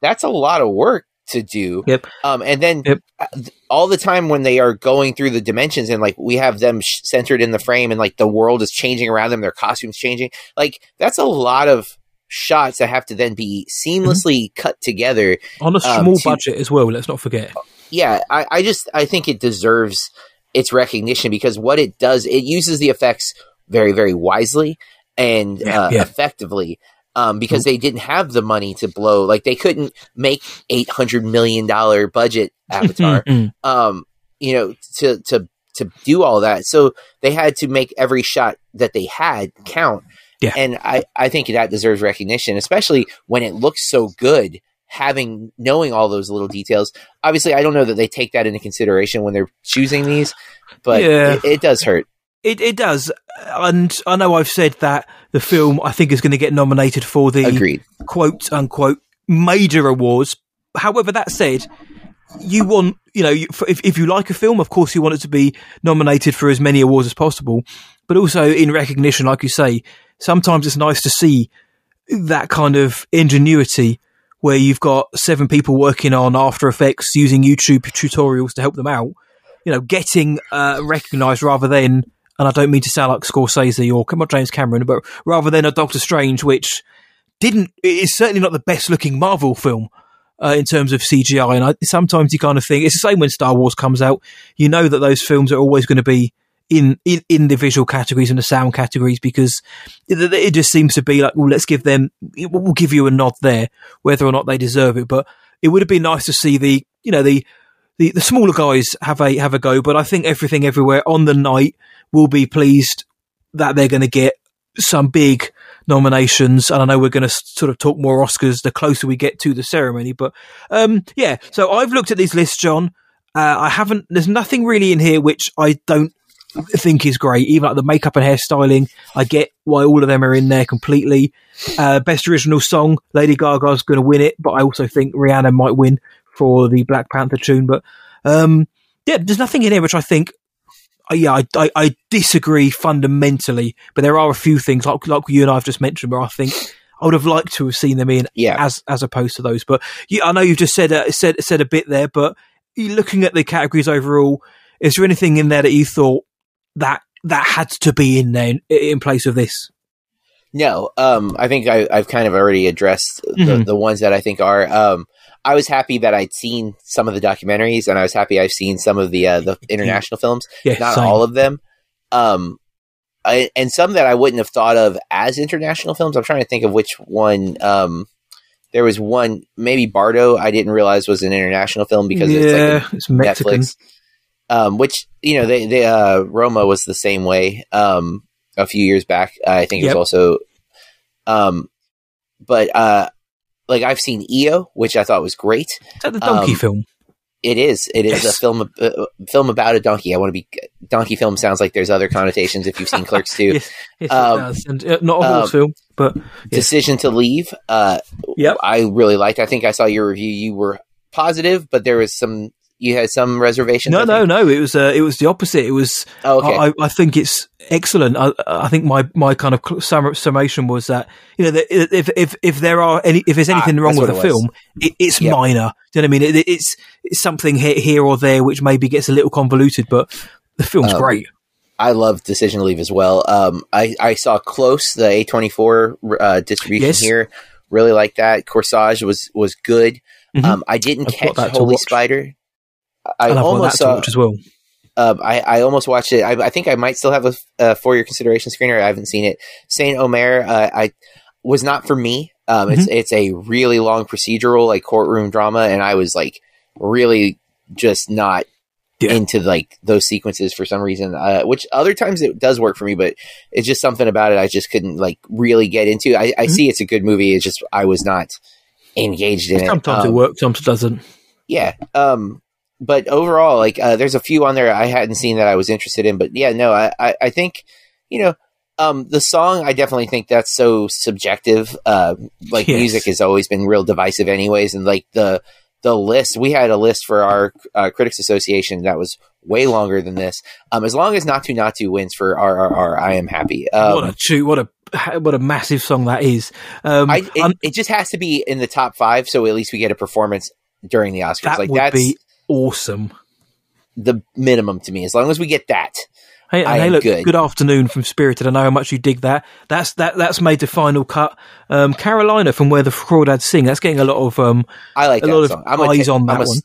that's a lot of work to do. Yep. Um, and then yep. Uh, all the time when they are going through the dimensions and like we have them sh- centered in the frame and like the world is changing around them, their costumes changing. Like that's a lot of shots that have to then be seamlessly mm-hmm. cut together on a um, small um, to, budget as well. Let's not forget. Yeah, I, I just I think it deserves its recognition because what it does, it uses the effects very very wisely and uh, yeah. effectively. Um, because mm-hmm. they didn't have the money to blow, like they couldn't make eight hundred million dollar budget Avatar, mm-hmm. um, you know, to to to do all that. So they had to make every shot that they had count. Yeah. And I, I think that deserves recognition, especially when it looks so good, having knowing all those little details. Obviously, I don't know that they take that into consideration when they're choosing these, but yeah. it, it does hurt. It, it does. And I know I've said that the film, I think, is going to get nominated for the Agreed. quote unquote major awards. However, that said, you want, you know, if, if you like a film, of course, you want it to be nominated for as many awards as possible, but also in recognition, like you say, sometimes it's nice to see that kind of ingenuity where you've got seven people working on After Effects using YouTube tutorials to help them out, you know, getting uh, recognized rather than, and I don't mean to sound like Scorsese or on, James Cameron, but rather than a Doctor Strange, which didn't, is certainly not the best looking Marvel film. Uh, in terms of CGI, and I, sometimes you kind of think it's the same when Star Wars comes out. You know that those films are always going to be in, in, in the visual categories and the sound categories because it, it just seems to be like, well, let's give them, we'll give you a nod there, whether or not they deserve it. But it would have been nice to see the, you know, the, the, the smaller guys have a, have a go. But I think everything everywhere on the night will be pleased that they're going to get some big nominations. And I know we're going to sort of talk more Oscars the closer we get to the ceremony. But um, yeah, so I've looked at these lists, John. Uh, I haven't. There's nothing really in here which I don't think is great. Even like the makeup and hairstyling, I get why all of them are in there completely. Uh, best original song, Lady Gaga's going to win it, but I also think Rihanna might win for the Black Panther tune. But um, yeah, there's nothing in here which I think. Uh, yeah, I, I, I, disagree fundamentally, but there are a few things like like you and I have just mentioned where I think I would have liked to have seen them in, yeah. as as opposed to those. But yeah, I know you've just said uh, said said a bit there, but looking at the categories overall, is there anything in there that you thought that that had to be in there in, place of this? No, um, I think I, have kind of already addressed the, mm-hmm. the, ones that I think are. Um, I was happy that I'd seen some of the documentaries, and I was happy I've seen some of the uh, the international films. Yeah, not same. all of them, um, I, and some that I wouldn't have thought of as international films. I'm trying to think of which one. Um, there was one, maybe Bardo. I didn't realize was an international film because yeah, it's like it's Mexican. Netflix. Um, which you know, they, they uh, Roma was the same way. Um, a few years back, I think it yep. was also. Um, but uh, like I've seen EO, which I thought was great. Is that the donkey um, film? It is. It is yes. a film uh, film about a donkey. I want to be donkey film sounds like there's other connotations if you've seen Clerks II. yes, yes um, and, uh, not a horse um, film, but Decision to Leave. Uh, yep. I really liked. I think I saw your review. You were positive, but there was some you had some reservations. No, no, no. It was uh, it was the opposite. It was. Oh, okay. I, I think it's excellent. I, I think my, my kind of summation was that you know that if if if there are any if there's anything ah, wrong with the film, it, it's yep. minor. Do you know what I mean? It, it's it's something here, here or there which maybe gets a little convoluted, but the film's um, great. I love Decision Leave as well. Um, I I saw Close the A twenty four uh, distribution yes. here. Really like that. Corsage was was good. Mm-hmm. Um, I didn't I've catch Holy Spider. I, I almost saw as well. Uh, I, I almost watched it. I, I, think I might still have a, a for your consideration screener. I haven't seen it. Saint Omer, uh, I was not for me. Um, mm-hmm. It's it's a really long procedural, like courtroom drama, and I was like really just not yeah. into like those sequences for some reason. Uh, which other times it does work for me, but it's just something about it I just couldn't like really get into. I, I mm-hmm. see it's a good movie. It's just I was not engaged in sometimes it. Sometimes um, it works, sometimes it doesn't. Yeah. Um, but overall, like uh, there's a few on there I hadn't seen that I was interested in. But yeah, no, I, I, I think you know um, the song. I definitely think that's so subjective. Uh, like yes. music has always been real divisive, anyways, and like the the list we had a list for our uh, critics association that was way longer than this. Um, as long as Naatu Naatu wins for RRR, I am happy. Um, what a chew, what a what a massive song that is. Um, I, it, it, just has to be in the top five, so at least we get a performance during the Oscars. That like would that's, be awesome. The minimum to me, as long as we get that. Hey, hey, look, good. good. afternoon from Spirited. I know how much you dig that. That's that. That's made the final cut. Um, Carolina from where the crawdads sing. That's getting a lot of um. I like a lot song. of I'm eyes ta- on that one.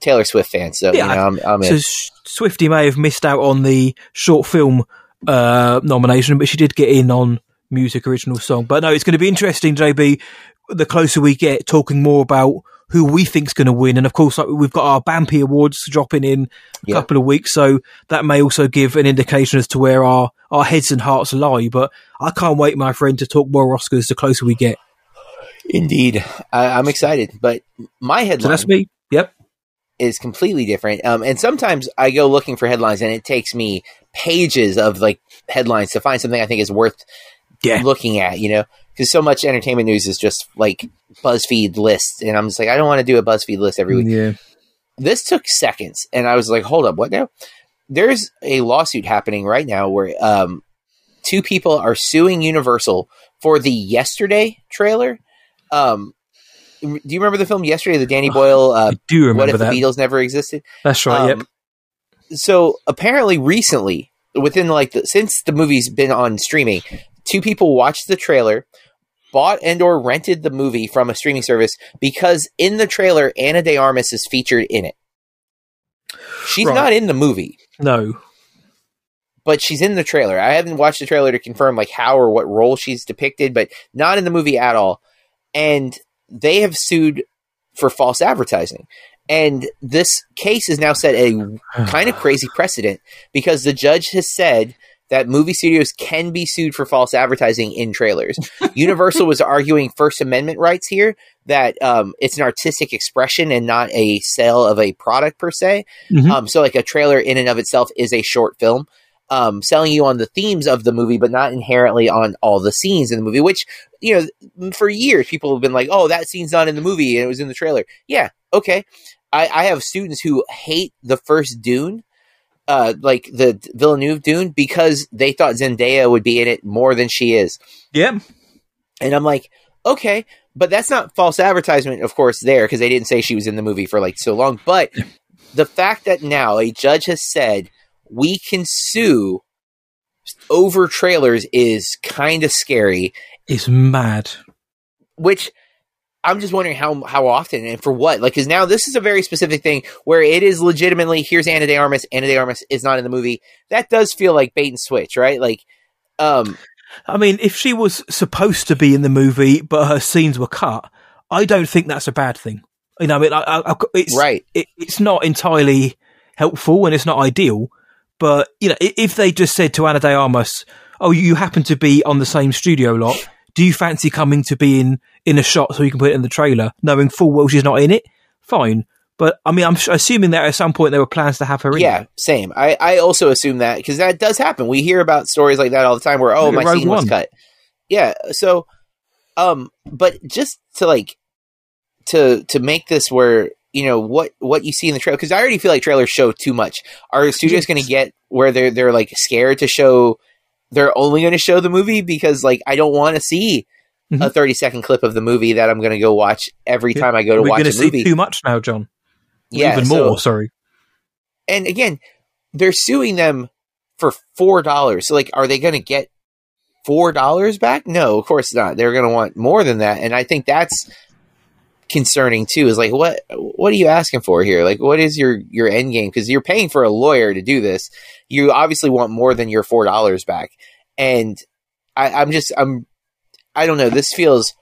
Taylor Swift fan, so yeah, you know, I'm, I'm so Swifty may have missed out on the short film uh, nomination, but she did get in on music original song. But no, it's going to be interesting, JB. The closer we get, talking more about who we think's going to win. And of course, like, we've got our Bampy Awards dropping in a yeah. couple of weeks, so that may also give an indication as to where our our heads and hearts lie. But I can't wait, my friend, to talk more Oscars the closer we get. Indeed, I, am excited. But my headline. So that's me. Yep. Is completely different. Um, and sometimes I go looking for headlines, and it takes me pages of like headlines to find something I think is worth yeah. looking at. You know, because so much entertainment news is just like BuzzFeed lists, and I'm just like, I don't want to do a BuzzFeed list every week. Yeah. This took seconds, and I was like, hold up, what now? There's a lawsuit happening right now where um, two people are suing Universal for the Yesterday trailer. Um, do you remember the film Yesterday, the Danny Boyle? Uh, I do remember What if that. the Beatles never existed? That's right. Um, yep. So apparently, recently, within like the, since the movie's been on streaming, two people watched the trailer bought and or rented the movie from a streaming service because in the trailer Ana de Armas is featured in it. She's right. not in the movie. No. but she's in the trailer. I haven't watched the trailer to confirm like how or what role she's depicted, but not in the movie at all. And they have sued for false advertising. And this case has now set a kind of crazy precedent because the judge has said that movie studios can be sued for false advertising in trailers. Universal was arguing First Amendment rights here, that um, it's an artistic expression and not a sale of a product per se. Mm-hmm. Um, so, like a trailer in and of itself is a short film. Um, selling you on the themes of the movie, but not inherently on all the scenes in the movie. Which you know, for years people have been like, "Oh, that scene's not in the movie and it was in the trailer." Yeah, okay. I, I have students who hate the first Dune uh, like the Villeneuve Dune because they thought Zendaya would be in it more than she is. Yeah. And I'm like, okay, but that's not false advertisement, of course, there because they didn't say she was in the movie for like so long. But the fact that now a judge has said we can sue over trailers is kind of scary. It's mad. Which I'm just wondering how how often and for what. Like, because now this is a very specific thing where it is legitimately here's Ana de Armas. Ana de Armas is not in the movie. That does feel like bait and switch, right? Like, um, I mean, if she was supposed to be in the movie but her scenes were cut, I don't think that's a bad thing. You know, I mean, I, I, it's right. It, it's not entirely helpful and it's not ideal, but you know, if they just said to Ana de Armas, "Oh, you happen to be on the same studio lot." Do you fancy coming to be in in a shot so you can put it in the trailer, knowing full well she's not in it? Fine. But I mean, I'm assuming that at some point there were plans to have her in. Yeah, same. I, I also assume that because that does happen. We hear about stories like that all the time where oh my scene One. was cut. Yeah. So, um, but just to like to to make this where you know what what you see in the trailer because I already feel like trailers show too much. Are studios going to get where they're they're like scared to show they're only going to show the movie because like I don't want to see mm-hmm. a 30 second clip of the movie that I'm going to go watch every time I go to We're watch a movie. too much now, John. Yeah, even so, more. Sorry. And again, they're suing them for four dollars. So like, are they going to get four dollars back? No, of course not. They're going to want more than that, and I think that's concerning too. Is like, what what are you asking for here? Like, what is your your end game? Because you're paying for a lawyer to do this, you obviously want more than your four dollars back. And I, I'm just I'm I don't know. This feels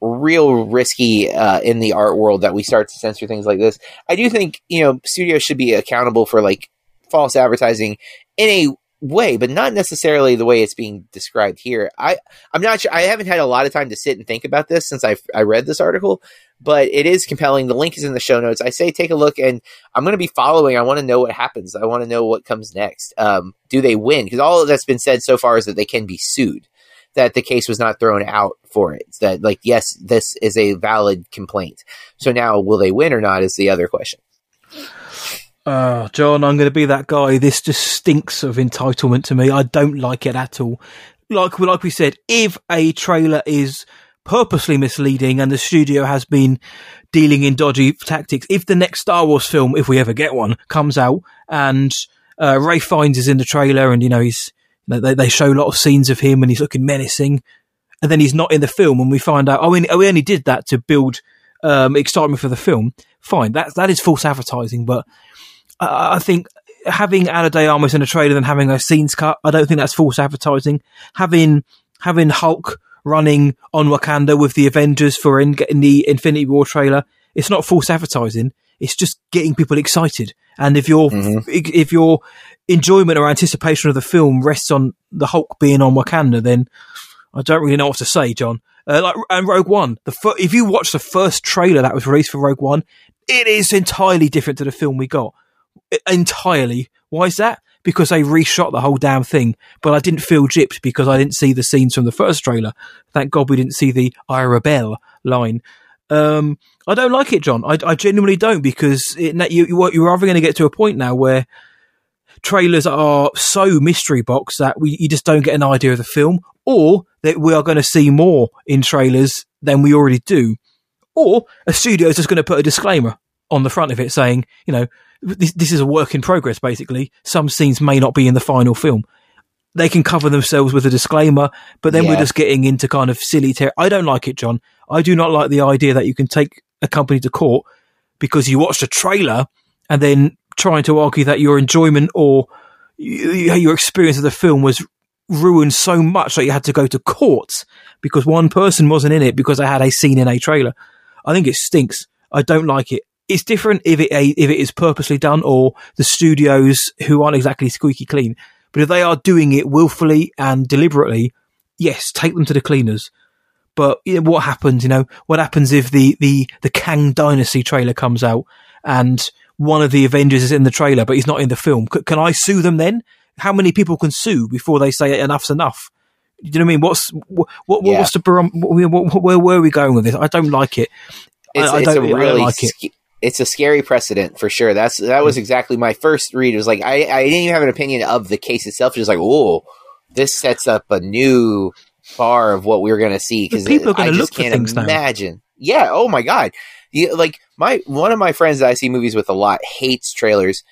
real risky uh, in the art world that we start to censor things like this. I do think you know studios should be accountable for like false advertising in a way, but not necessarily the way it's being described here. I I'm not sure. I haven't had a lot of time to sit and think about this since I I read this article, but it is compelling. The link is in the show notes. I say take a look, and I'm going to be following. I want to know what happens. I want to know what comes next. Um, do they win? Because all that's been said so far is that they can be sued. That the case was not thrown out for it. that like yes, this is a valid complaint. So now, will they win or not? Is the other question. Uh, John, I'm going to be that guy. This just stinks of entitlement to me. I don't like it at all. Like, like we said, if a trailer is purposely misleading and the studio has been dealing in dodgy tactics, if the next Star Wars film, if we ever get one, comes out and uh, Ralph Fiennes is in the trailer and, you know, he's, they, they show a lot of scenes of him and he's looking menacing and then he's not in the film and we find out, oh, we, we only did that to build um, excitement for the film. Fine, that that is false advertising, but I, think having Ana de Armas in a trailer than having her scenes cut, I don't think that's false advertising. Having having Hulk running on Wakanda with the Avengers for in, getting the Infinity War trailer, it's not false advertising. It's just getting people excited. And if your mm-hmm. if your enjoyment or anticipation of the film rests on the Hulk being on Wakanda, then I don't really know what to say, John. Uh, like and Rogue One, the fir- if you watch the first trailer that was released for Rogue One, it is entirely different to the film we got entirely. Why is that? Because they reshot the whole damn thing. But I didn't feel gypped because I didn't see the scenes from the first trailer. Thank God we didn't see the I rebel line. Um, I don't like it, John. I, I genuinely don't because it, you, you're either going to get to a point now where trailers are so mystery box that we, you just don't get an idea of the film, or that we are going to see more in trailers than we already do, or a studio is just going to put a disclaimer on the front of it saying, you know, this, this is a work in progress, basically. Some scenes may not be in the final film. They can cover themselves with a disclaimer, but then yeah. we're just getting into kind of silly ter- I don't like it, John. I do not like the idea that you can take a company to court because you watched a trailer and then trying to argue that your enjoyment or your experience of the film was ruined so much that you had to go to court because one person wasn't in it because they had a scene in a trailer. I think it stinks. I don't like it. It's different if it if it is purposely done or the studios who aren't exactly squeaky clean. But if they are doing it willfully and deliberately, yes, take them to the cleaners. But you know, what happens? You know, what happens if the the the Kang Dynasty trailer comes out and one of the Avengers is in the trailer, but he's not in the film? C- can I sue them then? How many people can sue before they say enough's enough? Do you know what I mean? What's what? what yeah. What's the what, where were we going with this? I don't like it. It's, I, I don't, a really like it. It's a scary precedent for sure. That's that was mm. exactly my first read. It was like I, I didn't even have an opinion of the case itself. Just like, oh, this sets up a new bar of what we're going to see because people are going to look can't things imagine. Now. Yeah. Oh my god. You, like my one of my friends that I see movies with a lot hates trailers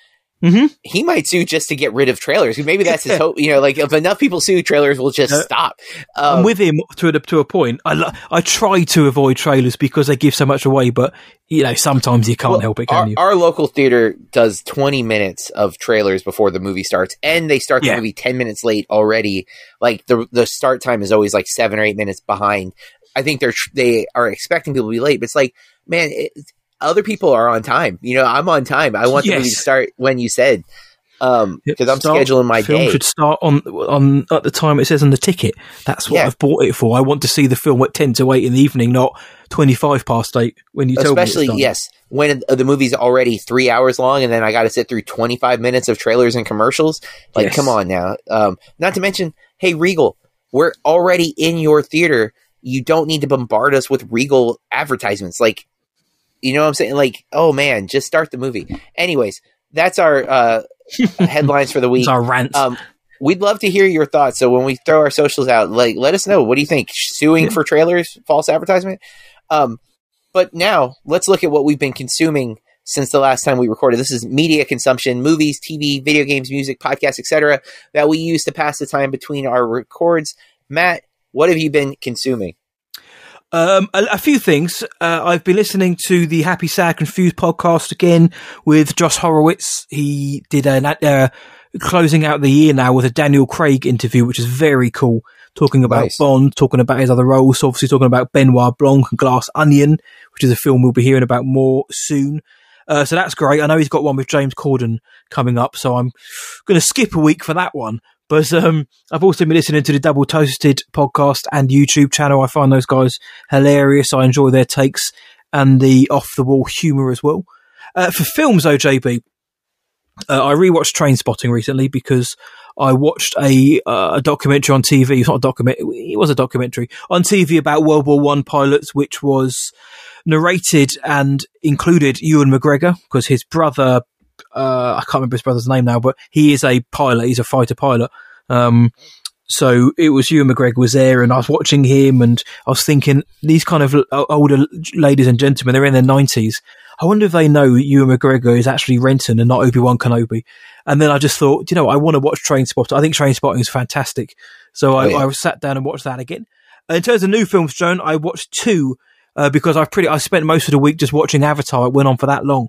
Mm-hmm. He might sue just to get rid of trailers. Maybe that's his hope. You know, like if enough people sue, trailers will just stop. Um, I'm with him to a, to a point. I lo- I try to avoid trailers because they give so much away, but you know sometimes you can't well, help it. Can our, you? Our local theater does 20 minutes of trailers before the movie starts, and they start the yeah. movie 10 minutes late already. Like the the start time is always like seven or eight minutes behind. I think they're they are expecting people to be late, but it's like, man, it, other people are on time. You know, I'm on time. I want yes. the movie to start when you said um because I'm start, scheduling my film day. should start on on at the time it says on the ticket. That's what yeah. I've bought it for. I want to see the film at ten to eight in the evening, not twenty five past eight when you especially yes when the movie's already three hours long and then I got to sit through twenty five minutes of trailers and commercials. Like, yes. come on now. Um, not to mention, hey Regal, we're already in your theater. You don't need to bombard us with Regal advertisements. Like you know what I'm saying? Like, oh man, just start the movie. Anyways, that's our uh, headlines for the week. our rant. Um, we'd love to hear your thoughts. So when we throw our socials out, like, let us know. What do you think? Suing for trailers, false advertisement. Um, but now let's look at what we've been consuming since the last time we recorded. This is media consumption, movies, TV, video games, music, podcasts, etc. that we use to pass the time between our records. Matt, what have you been consuming? Um, a, a, few things. Uh, I've been listening to the Happy Sad Confused podcast again with Josh Horowitz. He did a uh, closing out the year now with a Daniel Craig interview, which is very cool. Talking about nice. Bond, talking about his other roles, obviously talking about Benoit Blanc and Glass Onion, which is a film we'll be hearing about more soon. Uh, so that's great. I know he's got one with James Corden coming up, so I'm going to skip a week for that one. But um, I've also been listening to the Double Toasted podcast and YouTube channel. I find those guys hilarious. I enjoy their takes and the off the wall humour as well. Uh, for films, OJB, uh, I rewatched Trainspotting recently because I watched a uh, a documentary on TV. It's not a documentary; it was a documentary on TV about World War One pilots, which was narrated and included Ewan McGregor because his brother uh, I can't remember his brother's name now, but he is a pilot. He's a fighter pilot. Um, so it was Ewan McGregor was there, and I was watching him, and I was thinking these kind of older ladies and gentlemen, they're in their nineties. I wonder if they know Ewan McGregor is actually Renton and not Obi Wan Kenobi. And then I just thought, you know, I want to watch Trainspotting. I think Trainspotting is fantastic. So I, oh, yeah. I, sat down and watched that again. In terms of new films, Joan, I watched two uh, because I've pretty I spent most of the week just watching Avatar. It went on for that long.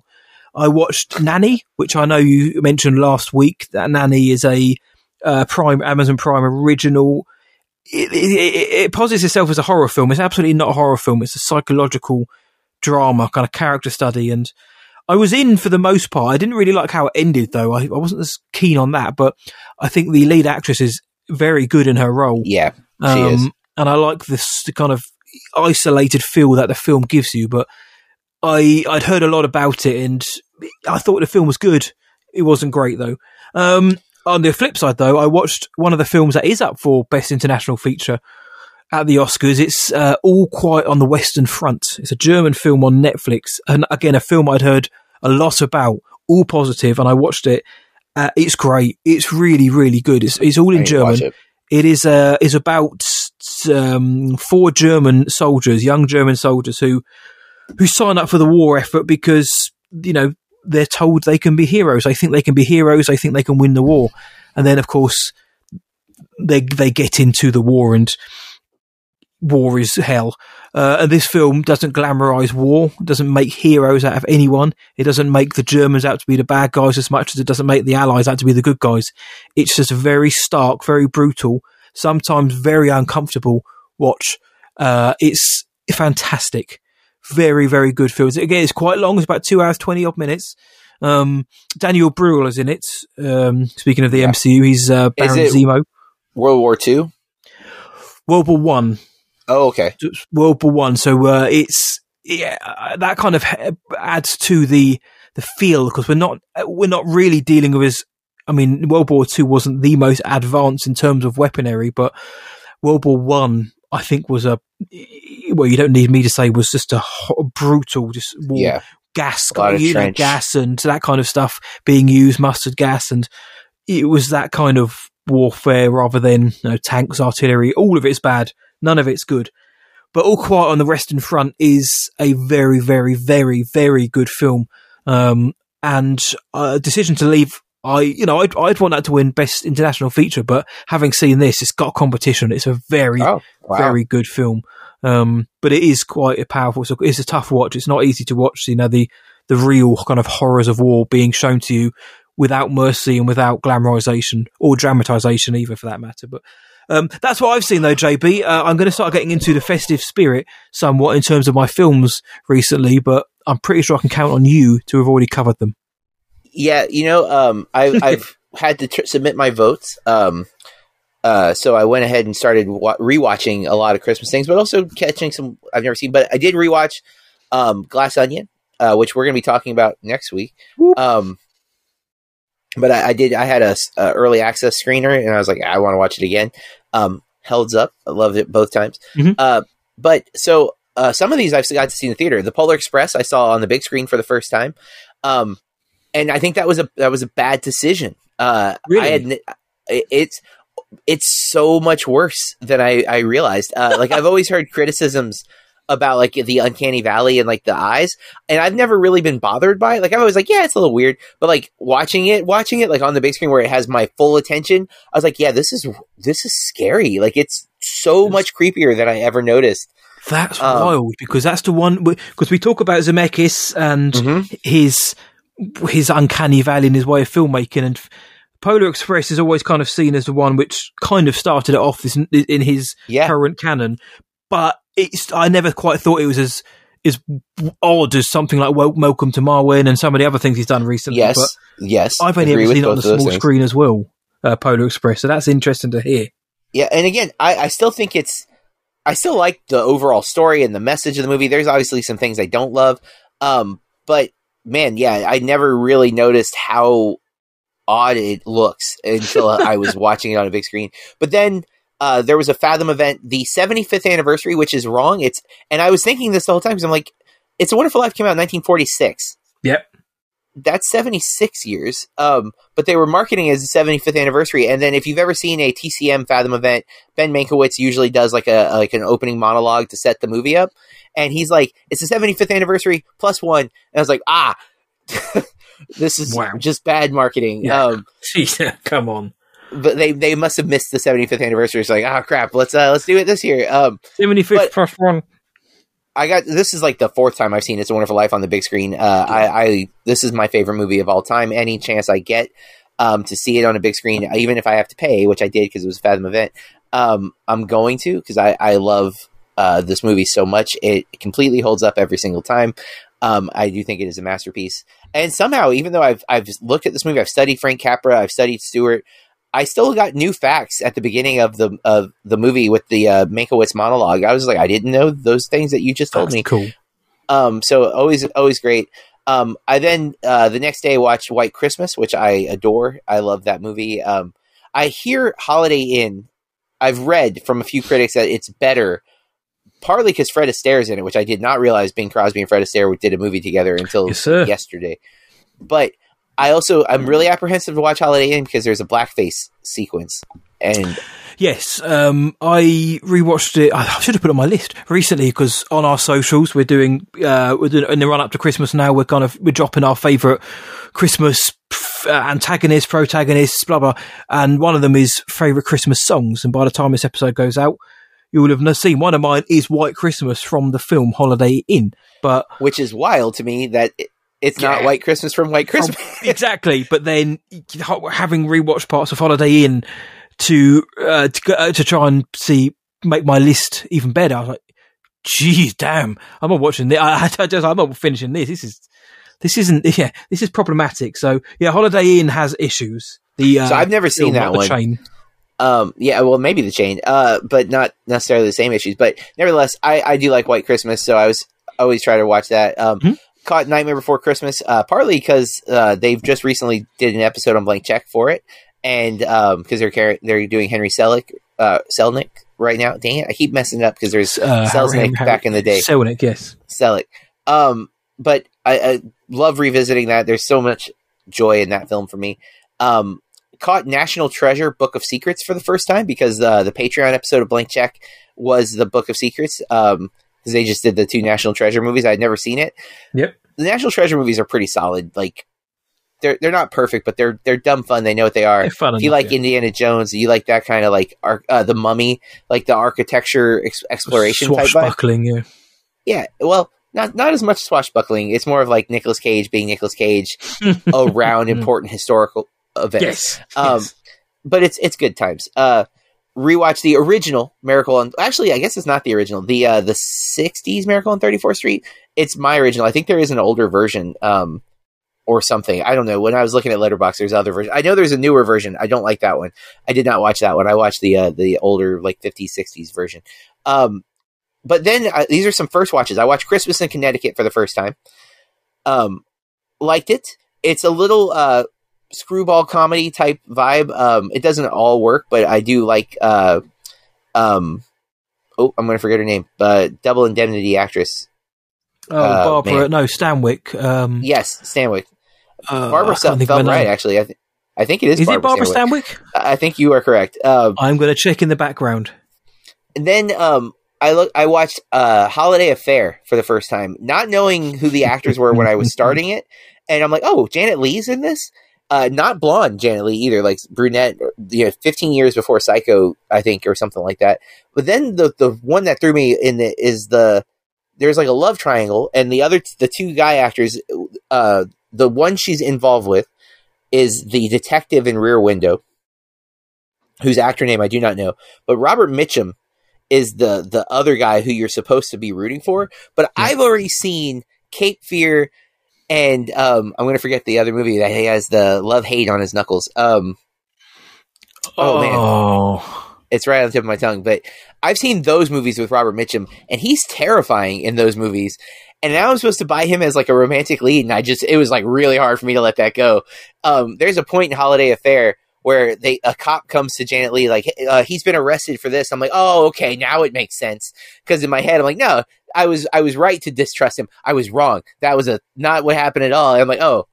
I watched Nanny, which I know you mentioned last week. That Nanny is a uh, Prime Amazon Prime original. It, it, it, posits itself as a horror film. It's absolutely not a horror film. It's a psychological drama, kind of character study. And I was in for the most part. I didn't really like how it ended, though. I, I wasn't as keen on that. But I think the lead actress is very good in her role. Yeah, she um, is. And I like this kind of isolated feel that the film gives you. But I I'd heard a lot about it, and I thought the film was good. It wasn't great though. Um, on the flip side, though, I watched one of the films that is up for Best International Feature at the Oscars. It's uh, All Quiet on the Western Front. It's a German film on Netflix, and again, a film I'd heard a lot about, all positive, and I watched it. Uh, it's great. It's really, really good. It's, it's all in German. It. it is uh, is about um, four German soldiers, young German soldiers who who sign up for the war effort because you know they're told they can be heroes. I think they can be heroes. I think they can win the war, and then of course they they get into the war and war is hell. Uh, and this film doesn't glamorize war, doesn't make heroes out of anyone. It doesn't make the Germans out to be the bad guys as much as it doesn't make the Allies out to be the good guys. It's just a very stark, very brutal, sometimes very uncomfortable watch. Uh, it's fantastic. Very, very good films. Again, it's quite long. It's about two hours, 20 odd minutes. Um, Daniel Bruhl is in it. Um, speaking of the yeah. MCU, he's uh, Baron Zemo. World War Two? World War One. Oh, okay. World War One. So uh, it's yeah, uh, that kind of adds to the the feel because we're not we're not really dealing with. I mean, World War Two wasn't the most advanced in terms of weaponry, but World War One, I think, was a well, you don't need me to say, was just a brutal, just war, yeah. gas, you know, gas and that kind of stuff being used, mustard gas, and it was that kind of warfare rather than you know, tanks, artillery. All of it's bad. None of it's good. But All Quiet on the Western Front is a very, very, very, very good film. Um, and a decision to leave, I, you know, I'd, I'd want that to win Best International Feature, but having seen this, it's got competition. It's a very, oh, wow. very good film. Um, but it is quite a powerful, so it's a tough watch. It's not easy to watch, you know, the, the real kind of horrors of war being shown to you without mercy and without glamorization or dramatization either for that matter. But um, that's what I've seen though, JB. Uh, I'm going to start getting into the festive spirit somewhat in terms of my films recently, but I'm pretty sure I can count on you to have already covered them. Yeah, you know, um, I, have had to tr- submit my votes. Um, uh, so I went ahead and started wa- rewatching a lot of Christmas things, but also catching some I've never seen. But I did rewatch um, Glass Onion, uh, which we're going to be talking about next week. Um, but I, I, did. I had a, a, early access screener, and I was like, I want to watch it again. Um, Helds up, I loved it both times. Mm-hmm. Uh, but so uh, some of these I've got to see in the theater. The Polar Express I saw on the big screen for the first time, um, and I think that was a that was a bad decision. Uh, really? I had it's it's so much worse than I, I realized. Uh, like I've always heard criticisms about like the uncanny valley and like the eyes and i've never really been bothered by it like i'm always like yeah it's a little weird but like watching it watching it like on the big screen where it has my full attention i was like yeah this is this is scary like it's so much creepier than i ever noticed that's um, wild because that's the one because we talk about zemeckis and mm-hmm. his his uncanny valley and his way of filmmaking and Polar Express is always kind of seen as the one which kind of started it off in, in his yeah. current canon, but it's I never quite thought it was as as odd as something like Welcome to Marwen and some of the other things he's done recently. Yes, but yes, I've only ever seen it on the small screen as well, uh, Polar Express. So that's interesting to hear. Yeah, and again, I, I still think it's I still like the overall story and the message of the movie. There's obviously some things I don't love, um, but man, yeah, I never really noticed how odd it looks until I was watching it on a big screen. But then uh, there was a Fathom event, the 75th anniversary, which is wrong. It's and I was thinking this the whole time because I'm like, It's a Wonderful Life came out in 1946. Yep. That's 76 years. Um, but they were marketing as the 75th anniversary. And then if you've ever seen a TCM Fathom event, Ben Mankiewicz usually does like a like an opening monologue to set the movie up. And he's like, It's the 75th anniversary plus plus one. And I was like, ah, this is wow. just bad marketing. Yeah. Um, come on but they they must have missed the 75th anniversary. It's like, oh crap, let's uh let's do it this year. Um, 75th plus one. I got this is like the fourth time I've seen It's a Wonderful Life on the big screen. Uh, I, I this is my favorite movie of all time. Any chance I get um, to see it on a big screen, even if I have to pay, which I did because it was a Fathom event, um, I'm going to because I I love uh, this movie so much. It completely holds up every single time. Um, I do think it is a masterpiece. And somehow, even though I've I've looked at this movie, I've studied Frank Capra, I've studied Stewart, I still got new facts at the beginning of the of the movie with the uh, Mankiewicz monologue. I was like, I didn't know those things that you just told That's me. Cool. Um, so always always great. Um, I then uh, the next day watched White Christmas, which I adore. I love that movie. Um, I hear Holiday Inn. I've read from a few critics that it's better, partly because Fred Astaire's in it, which I did not realize Bing Crosby and Fred Astaire did a movie together until yes, yesterday. But I also I'm really apprehensive to watch Holiday Inn because there's a blackface sequence and yes, um, I rewatched it. I should have put it on my list recently because on our socials we're doing uh, we're doing in the run up to Christmas now. We're kind of we're dropping our favorite Christmas uh, antagonists, protagonists, blah blah, and one of them is favorite Christmas songs. And by the time this episode goes out, you will have seen one of mine is White Christmas from the film Holiday Inn, but which is wild to me that it's yeah. not White Christmas from White Christmas. exactly, but then having rewatched parts of Holiday Inn to uh, to, uh, to try and see make my list even better, I was like, "Geez, damn! I'm not watching this. I, I just I'm not finishing this. This is this isn't yeah this is problematic." So yeah, Holiday Inn has issues. The uh, so I've never seen that one. Chain. Um, yeah, well, maybe the chain, uh, but not necessarily the same issues. But nevertheless, I, I do like White Christmas, so I was always try to watch that. Um, mm-hmm. caught Nightmare Before Christmas, uh, partly because uh, they've just recently did an episode on Blank Check for it, and um, because they're car- they're doing Henry Selick, uh, Selnick right now. Dang it, I keep messing it up because there's uh, Selznick back in the day. Selnick, yes, Selick. Um, but I, I love revisiting that. There's so much joy in that film for me. Um, caught National Treasure Book of Secrets for the first time because uh, the Patreon episode of Blank Check was the Book of Secrets. Um, because they just did the two National Treasure movies. I'd never seen it. Yep. The National Treasure movies are pretty solid. Like they're they're not perfect, but they're they're dumb fun. They know what they are. If enough, you like yeah. Indiana Jones, you like that kind of like uh, the Mummy, like the architecture ex- exploration swashbuckling. Yeah. Yeah. Well, not not as much swashbuckling. It's more of like Nicolas Cage being Nicolas Cage around important historical events. Yes. Um, yes. but it's it's good times. Uh, rewatch the original Miracle on. Actually, I guess it's not the original. The uh, the '60s Miracle on 34th Street. It's my original. I think there is an older version, um, or something. I don't know. When I was looking at Letterboxd, there's other version. I know there's a newer version. I don't like that one. I did not watch that one. I watched the uh, the older like 50s, 60s version. Um, but then uh, these are some first watches. I watched Christmas in Connecticut for the first time. Um, liked it. It's a little uh screwball comedy type vibe. Um, it doesn't all work, but I do like. Uh, um, oh, I'm going to forget her name. But Double Indemnity actress. Oh, uh, Barbara. Man. No, Stanwyck. Um, yes, Stanwyck. Uh, Barbara felt right. Actually, I, th- I think it is. Is Barbara it Barbara Stanwyck? Stanwyck? I think you are correct. Um, I'm going to check in the background. And then um, I look. I watched uh, Holiday Affair for the first time, not knowing who the actors were when I was starting it, and I'm like, "Oh, Janet Leigh's in this." Uh, not blonde Janet Leigh either, like brunette. You know, 15 years before Psycho, I think, or something like that. But then the the one that threw me in the, is the there's like a love triangle, and the other the two guy actors, uh, the one she's involved with is the detective in Rear Window, whose actor name I do not know, but Robert Mitchum is the the other guy who you're supposed to be rooting for. But. I've already seen Cape Fear and um, I'm going to forget the other movie that he has the love hate on his knuckles. Um, oh, oh, man. It's right on the tip of my tongue. But I've seen those movies with Robert Mitchum, and he's terrifying in those movies. And now I'm supposed to buy him as like a romantic lead, and I just it was like really hard for me to let that go. Um, there's a point in Holiday Affair where they a cop comes to Janet Leigh like uh, he's been arrested for this. I'm like, oh, okay, now it makes sense because in my head I'm like, no, I was I was right to distrust him. I was wrong. That was a not what happened at all. I'm like, oh,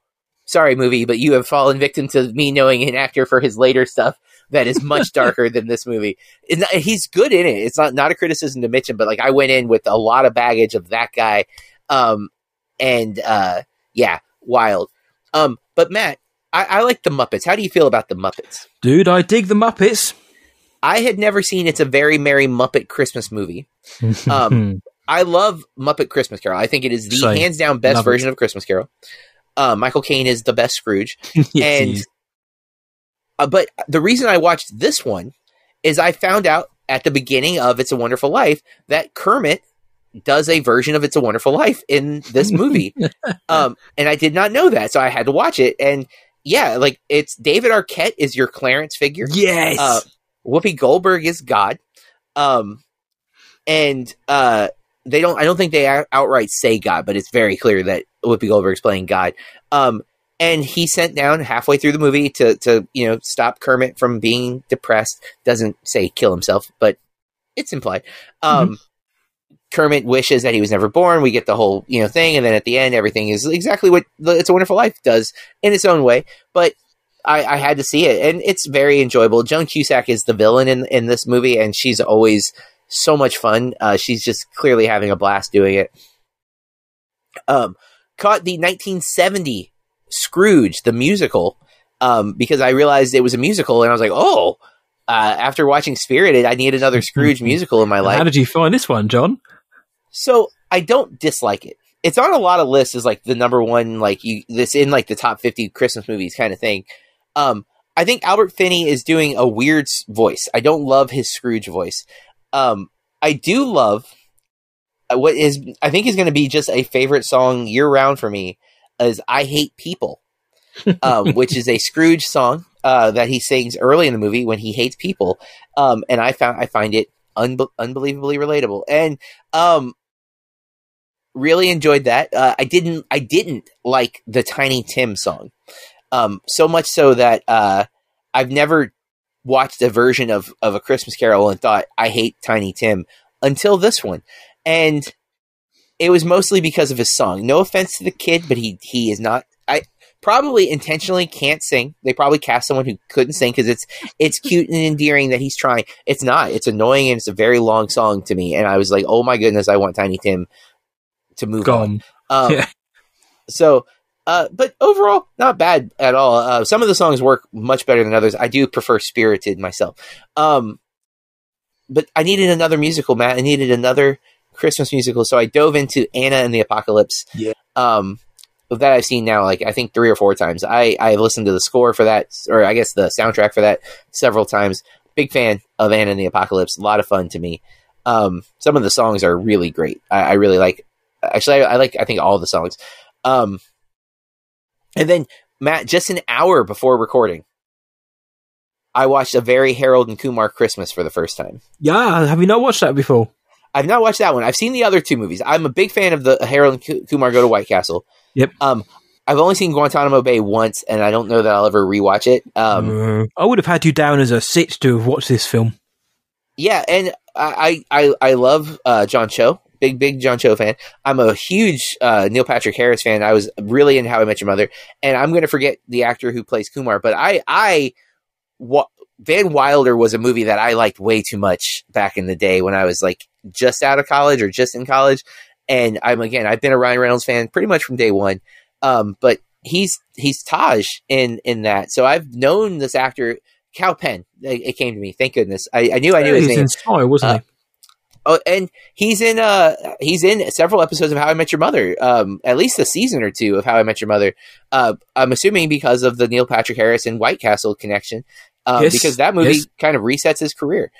sorry, movie, but you have fallen victim to me knowing an actor for his later stuff that is much darker than this movie. Not, he's good in it. It's not not a criticism to Mitchum, but like I went in with a lot of baggage of that guy, um, and uh, yeah, wild. Um, but Matt, I, I like the Muppets. How do you feel about the Muppets, dude? I dig the Muppets. I had never seen It's a Very Merry Muppet Christmas movie. Um, I love Muppet Christmas Carol. I think it is the Same. hands down best love version it. of Christmas Carol. Uh, Michael Caine is the best Scrooge, yes, and uh, but the reason I watched this one is I found out at the beginning of It's a Wonderful Life that Kermit does a version of It's a Wonderful Life in this movie, um, and I did not know that, so I had to watch it. And yeah, like it's David Arquette is your Clarence figure. Yes, uh, Whoopi Goldberg is God, um, and uh, they don't. I don't think they outright say God, but it's very clear that Whoopi Goldberg's playing God. Um, and he sent down halfway through the movie to to you know stop Kermit from being depressed. Doesn't say kill himself, but it's implied. Um, mm-hmm. Kermit wishes that he was never born. We get the whole you know thing, and then at the end, everything is exactly what "It's a Wonderful Life" does in its own way. But I, I had to see it, and it's very enjoyable. Joan Cusack is the villain in in this movie, and she's always so much fun. Uh, she's just clearly having a blast doing it. Um, caught the 1970 Scrooge, the musical, um, because I realized it was a musical, and I was like, oh, uh, after watching Spirited, I need another Scrooge musical in my life. How did you find this one, John? So I don't dislike it. It's on a lot of lists as like the number one, like you this in like the top fifty Christmas movies kind of thing. Um, I think Albert Finney is doing a weird voice. I don't love his Scrooge voice. Um, I do love uh, what is I think is going to be just a favorite song year round for me is "I Hate People," um, which is a Scrooge song uh, that he sings early in the movie when he hates people, um, and I found I find it unbe- unbelievably relatable, and um, really enjoyed that. Uh, I didn't I didn't like the Tiny Tim song, um, so much so that uh, I've never watched a version of of a Christmas Carol and thought I hate Tiny Tim until this one, and it was mostly because of his song. No offense to the kid, but he he is not. I probably intentionally can't sing. They probably cast someone who couldn't sing because it's it's cute and endearing that he's trying. It's not. It's annoying and it's a very long song to me. And I was like, oh my goodness, I want Tiny Tim to move Gone. on. Um, yeah. So, uh, but overall, not bad at all. Uh, some of the songs work much better than others. I do prefer Spirited myself. Um, but I needed another musical, Matt. I needed another Christmas musical, so I dove into Anna and the Apocalypse. Yeah. Um, that I've seen now, like I think three or four times. I I've listened to the score for that, or I guess the soundtrack for that several times. Big fan of Anna and the Apocalypse. A lot of fun to me. Um, some of the songs are really great. I, I really like. Actually, I, I, like. I think all the songs. Um, and then Matt, just an hour before recording, I watched a very Harold and Kumar Christmas for the first time. Yeah, have you not watched that before? I've not watched that one. I've seen the other two movies. I'm a big fan of the Harold and Kumar Go to White Castle. Yep. Um, I've only seen Guantanamo Bay once, and I don't know that I'll ever rewatch it. Um, uh, I would have had you down as a sit to have watched this film. Yeah, and I I I love uh, John Cho, big big John Cho fan. I'm a huge uh, Neil Patrick Harris fan. I was really in How I Met Your Mother, and I'm going to forget the actor who plays Kumar, but I I what Van Wilder was a movie that I liked way too much back in the day when I was like just out of college or just in college, and I'm again, I've been a Ryan Reynolds fan pretty much from day one. Um, but he's he's Taj in in that. So I've known this actor, Kal Penn. It, it came to me. Thank goodness. I, I knew I knew his name. In Spy, wasn't uh, he? Oh, and he's in uh he's in several episodes of How I Met Your Mother. Um, at least a season or two of How I Met Your Mother. Uh, I'm assuming because of the Neil Patrick Harris and White Castle connection. Um, yes, because that movie yes. kind of resets his career.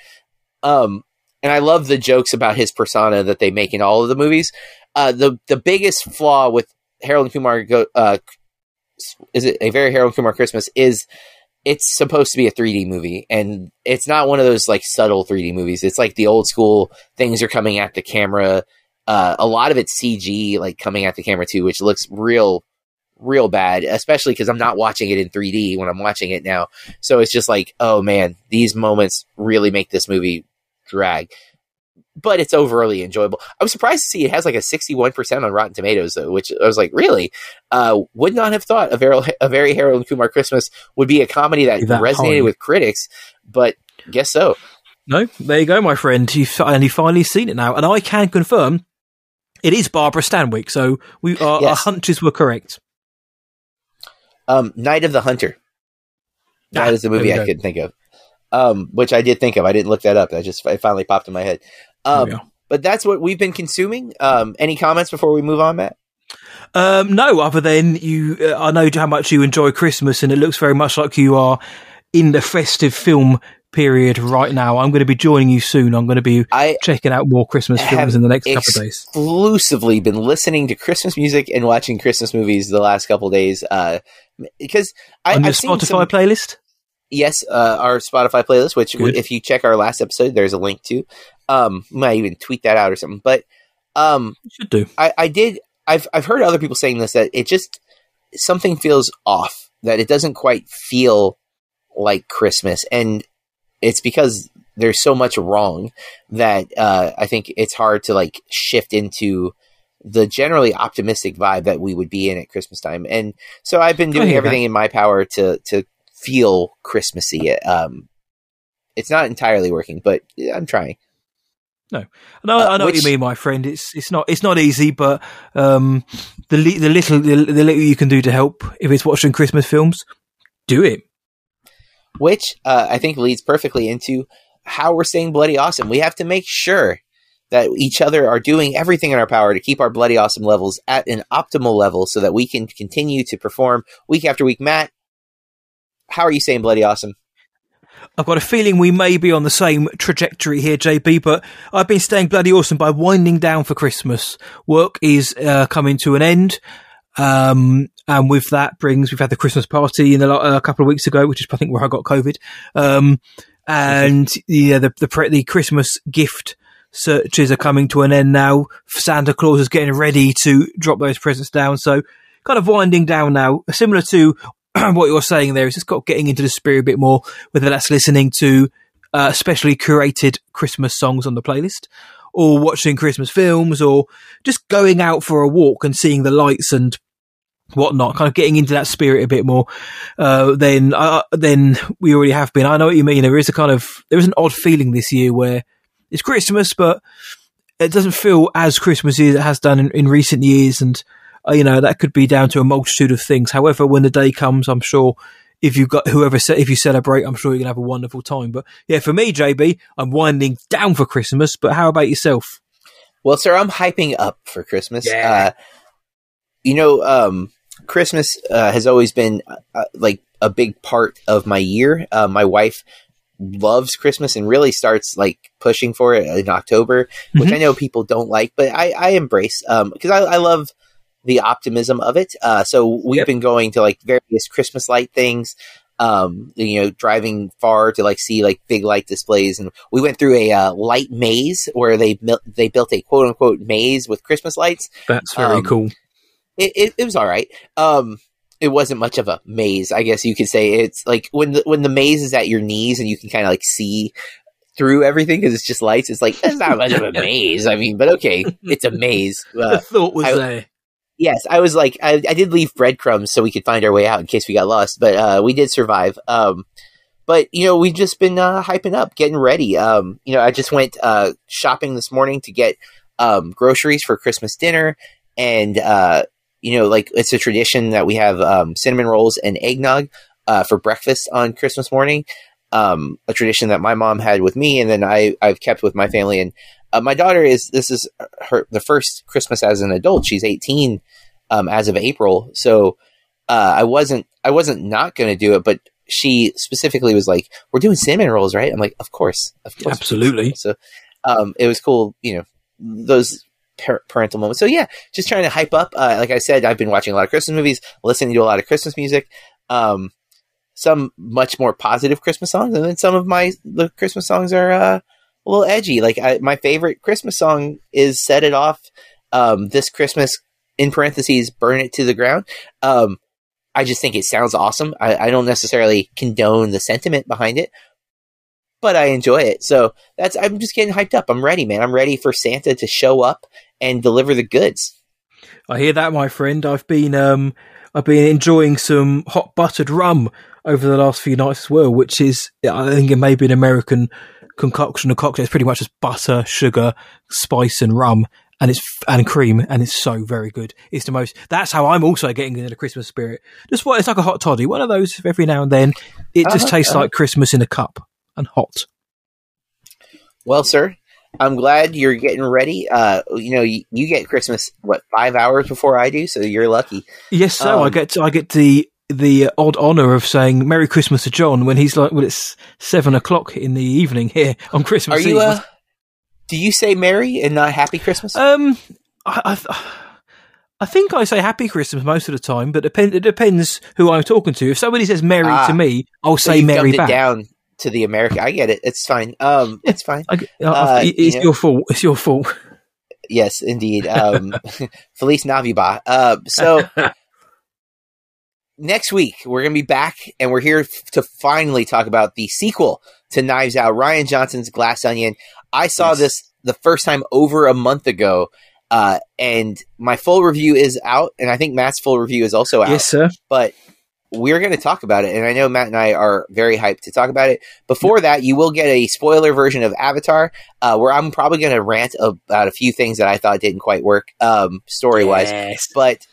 Um, and I love the jokes about his persona that they make in all of the movies. Uh, the the biggest flaw with Harold and Kumar go, uh, is it a very Harold Kumar Christmas is it's supposed to be a 3D movie and it's not one of those like subtle 3D movies. It's like the old school things are coming at the camera. Uh, a lot of it's CG like coming at the camera too, which looks real real bad, especially because I'm not watching it in 3D when I'm watching it now. So it's just like, oh man, these moments really make this movie drag. But it's overly enjoyable. I was surprised to see it has like a 61% on Rotten Tomatoes, though, which I was like, really? Uh, would not have thought a very, a very Harold and Kumar Christmas would be a comedy that, that resonated with critics, but guess so. No, there you go, my friend. You've, you've finally seen it now. And I can confirm it is Barbara Stanwyck. So we, our, yes. our hunches were correct. Um, Night of the Hunter. That ah, is the movie I couldn't think of um, which I did think of. I didn't look that up. I just it finally popped in my head. Um, but that's what we've been consuming. Um, any comments before we move on, Matt? Um, no, other than you, uh, I know how much you enjoy Christmas, and it looks very much like you are in the festive film period right now. I'm going to be joining you soon. I'm going to be I checking out more Christmas films in the next couple of days. Exclusively been listening to Christmas music and watching Christmas movies the last couple days. Uh, because I, on your I've Spotify some, playlist yes, uh, our Spotify playlist, which Good. if you check our last episode, there's a link to. Um, might even tweet that out or something. But um, you should do. I, I did. I've I've heard other people saying this that it just something feels off. That it doesn't quite feel like Christmas, and it's because there's so much wrong that uh, I think it's hard to like shift into the generally optimistic vibe that we would be in at Christmas time. And so I've been doing everything that. in my power to to feel Christmassy. Um, it's not entirely working, but I'm trying. No, no, uh, I know which, what you mean, my friend. It's it's not it's not easy, but um, the the little the, the little you can do to help if it's watching Christmas films, do it. which uh, I think leads perfectly into how we're staying bloody awesome. We have to make sure that each other are doing everything in our power to keep our bloody awesome levels at an optimal level so that we can continue to perform week after week. Matt, how are you saying bloody awesome? I've got a feeling we may be on the same trajectory here, JB, but I've been staying bloody awesome by winding down for Christmas. Work is uh, coming to an end. Um, and with that brings, we've had the Christmas party in the, uh, a couple of weeks ago, which is, I think, where I got COVID. Um, and yeah, the, the, the Christmas gift searches are coming to an end now. Santa Claus is getting ready to drop those presents down. So kind of winding down now, similar to what you're saying there is just got getting into the spirit a bit more, whether that's listening to uh, specially curated Christmas songs on the playlist or watching Christmas films or just going out for a walk and seeing the lights and whatnot, kind of getting into that spirit a bit more, uh, than, uh, than we already have been. I know what you mean. There is a kind of, there is an odd feeling this year where it's Christmas, but it doesn't feel as Christmassy as it has done in, in recent years. And, uh, you know, that could be down to a multitude of things. However, when the day comes, I'm sure if you've got whoever, if you celebrate, I'm sure you're going to have a wonderful time. But yeah, for me, JB, I'm winding down for Christmas. But how about yourself? Well, sir, I'm hyping up for Christmas. Yeah. Uh, you know, um, Christmas uh, has always been uh, like a big part of my year. Uh, my wife loves Christmas and really starts like pushing for it in October, mm-hmm. which I know people don't like, but I, I embrace because um, I, I, love the optimism of it. Uh, so we've yep. been going to like various Christmas light things. Um, you know, driving far to like see like big light displays, and we went through a uh, light maze where they they built a quote unquote maze with Christmas lights. That's very um, cool. It, it, it was all right. Um, it wasn't much of a maze, I guess you could say. It's like when the when the maze is at your knees and you can kind of like see through everything because it's just lights. It's like it's not much of a maze. I mean, but okay, it's a maze. Uh, the thought was I, there. Yes, I was like, I, I, did leave breadcrumbs so we could find our way out in case we got lost, but uh, we did survive. Um, but you know, we've just been uh, hyping up, getting ready. Um, you know, I just went uh, shopping this morning to get um, groceries for Christmas dinner, and uh, you know, like it's a tradition that we have um, cinnamon rolls and eggnog uh, for breakfast on Christmas morning. Um, a tradition that my mom had with me, and then I I've kept with my family. And uh, my daughter is this is her the first Christmas as an adult. She's 18 um, as of April, so uh, I wasn't I wasn't not going to do it, but she specifically was like, "We're doing cinnamon rolls, right?" I'm like, "Of course, of course, absolutely." So um, it was cool, you know. Those parental moments. So yeah, just trying to hype up. Uh, like I said, I've been watching a lot of Christmas movies, listening to a lot of Christmas music. Um, some much more positive Christmas songs, and then some of my the Christmas songs are uh, a little edgy. Like I, my favorite Christmas song is "Set It Off." Um, this Christmas, in parentheses, "Burn It to the Ground." Um, I just think it sounds awesome. I, I don't necessarily condone the sentiment behind it, but I enjoy it. So that's I'm just getting hyped up. I'm ready, man. I'm ready for Santa to show up and deliver the goods. I hear that, my friend. I've been um I've been enjoying some hot buttered rum over the last few nights as well, which is I think it may be an American concoction of cocktail. It's pretty much just butter, sugar, spice, and rum, and it's and cream, and it's so very good. It's the most. That's how I'm also getting into the Christmas spirit. Just what it's like a hot toddy, one of those every now and then. It just uh-huh, tastes uh-huh. like Christmas in a cup and hot. Well, sir, I'm glad you're getting ready. Uh, you know, you, you, get Christmas what five hours before I do, so you're lucky. Yes, so um, I get to, I get the the odd honor of saying Merry Christmas to John when he's like, well, it's seven o'clock in the evening here on Christmas. Are you? Uh, do you say Merry and not Happy Christmas? Um, I, I, I think I say Happy Christmas most of the time, but depend, it depends who I'm talking to. If somebody says Merry ah, to me, I'll say Merry back. down to the American. I get it. It's fine. Um, it's fine. I, uh, it's you your fault. It's your fault. Yes, indeed. Um, Felice Navidad. Uh, so next week we're gonna be back, and we're here f- to finally talk about the sequel to Knives Out, Rian Johnson's Glass Onion. I saw yes. this the first time over a month ago. Uh, and my full review is out, and I think Matt's full review is also out. Yes, sir. But we're going to talk about it. And I know Matt and I are very hyped to talk about it. Before that, you will get a spoiler version of Avatar, uh, where I'm probably going to rant about a few things that I thought didn't quite work um, story wise. Yes. But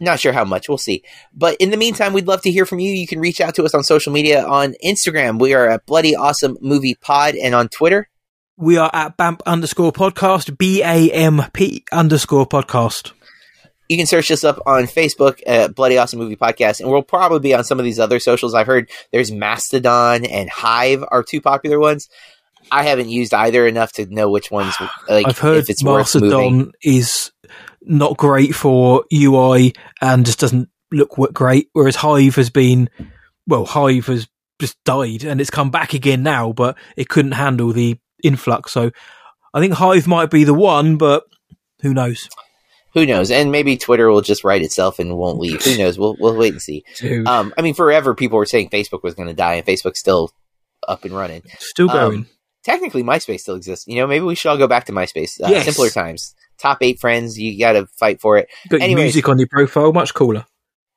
Not sure how much. We'll see. But in the meantime, we'd love to hear from you. You can reach out to us on social media on Instagram. We are at Bloody Awesome Movie Pod, and on Twitter. We are at BAMP underscore podcast, B A M P underscore podcast. You can search us up on Facebook at Bloody Awesome Movie Podcast, and we'll probably be on some of these other socials. I've heard there's Mastodon and Hive are two popular ones. I haven't used either enough to know which ones. Like, I've heard if it's Mastodon is not great for UI and just doesn't look great, whereas Hive has been, well, Hive has just died and it's come back again now, but it couldn't handle the influx. So I think Hive might be the one, but who knows? Who knows? And maybe Twitter will just right itself and won't leave. Who knows? We'll we'll wait and see. Um, I mean, forever people were saying Facebook was going to die, and Facebook's still up and running, still going. Um, technically, MySpace still exists. You know, maybe we should all go back to MySpace. Uh, yes. Simpler times. Top eight friends. You got to fight for it. Got Anyways, music on your profile, much cooler.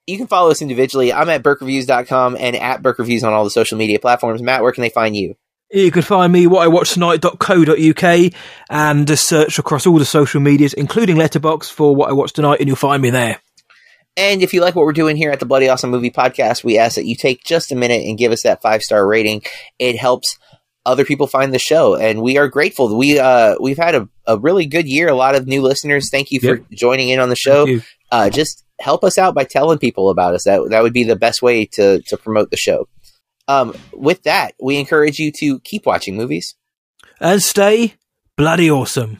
You can follow us individually. I'm at BurkeReviews.com and at BurkeReviews on all the social media platforms. Matt, where can they find you? You can find me what I watch tonight.co.uk and just search across all the social medias, including Letterboxd, for what I watch tonight, and you'll find me there. And if you like what we're doing here at the Bloody Awesome Movie Podcast, we ask that you take just a minute and give us that five star rating. It helps other people find the show, and we are grateful. We uh, we've had a, a really good year. A lot of new listeners. Thank you for yep. joining in on the show. Uh, just help us out by telling people about us. That that would be the best way to to promote the show. Um, with that, we encourage you to keep watching movies and stay bloody awesome.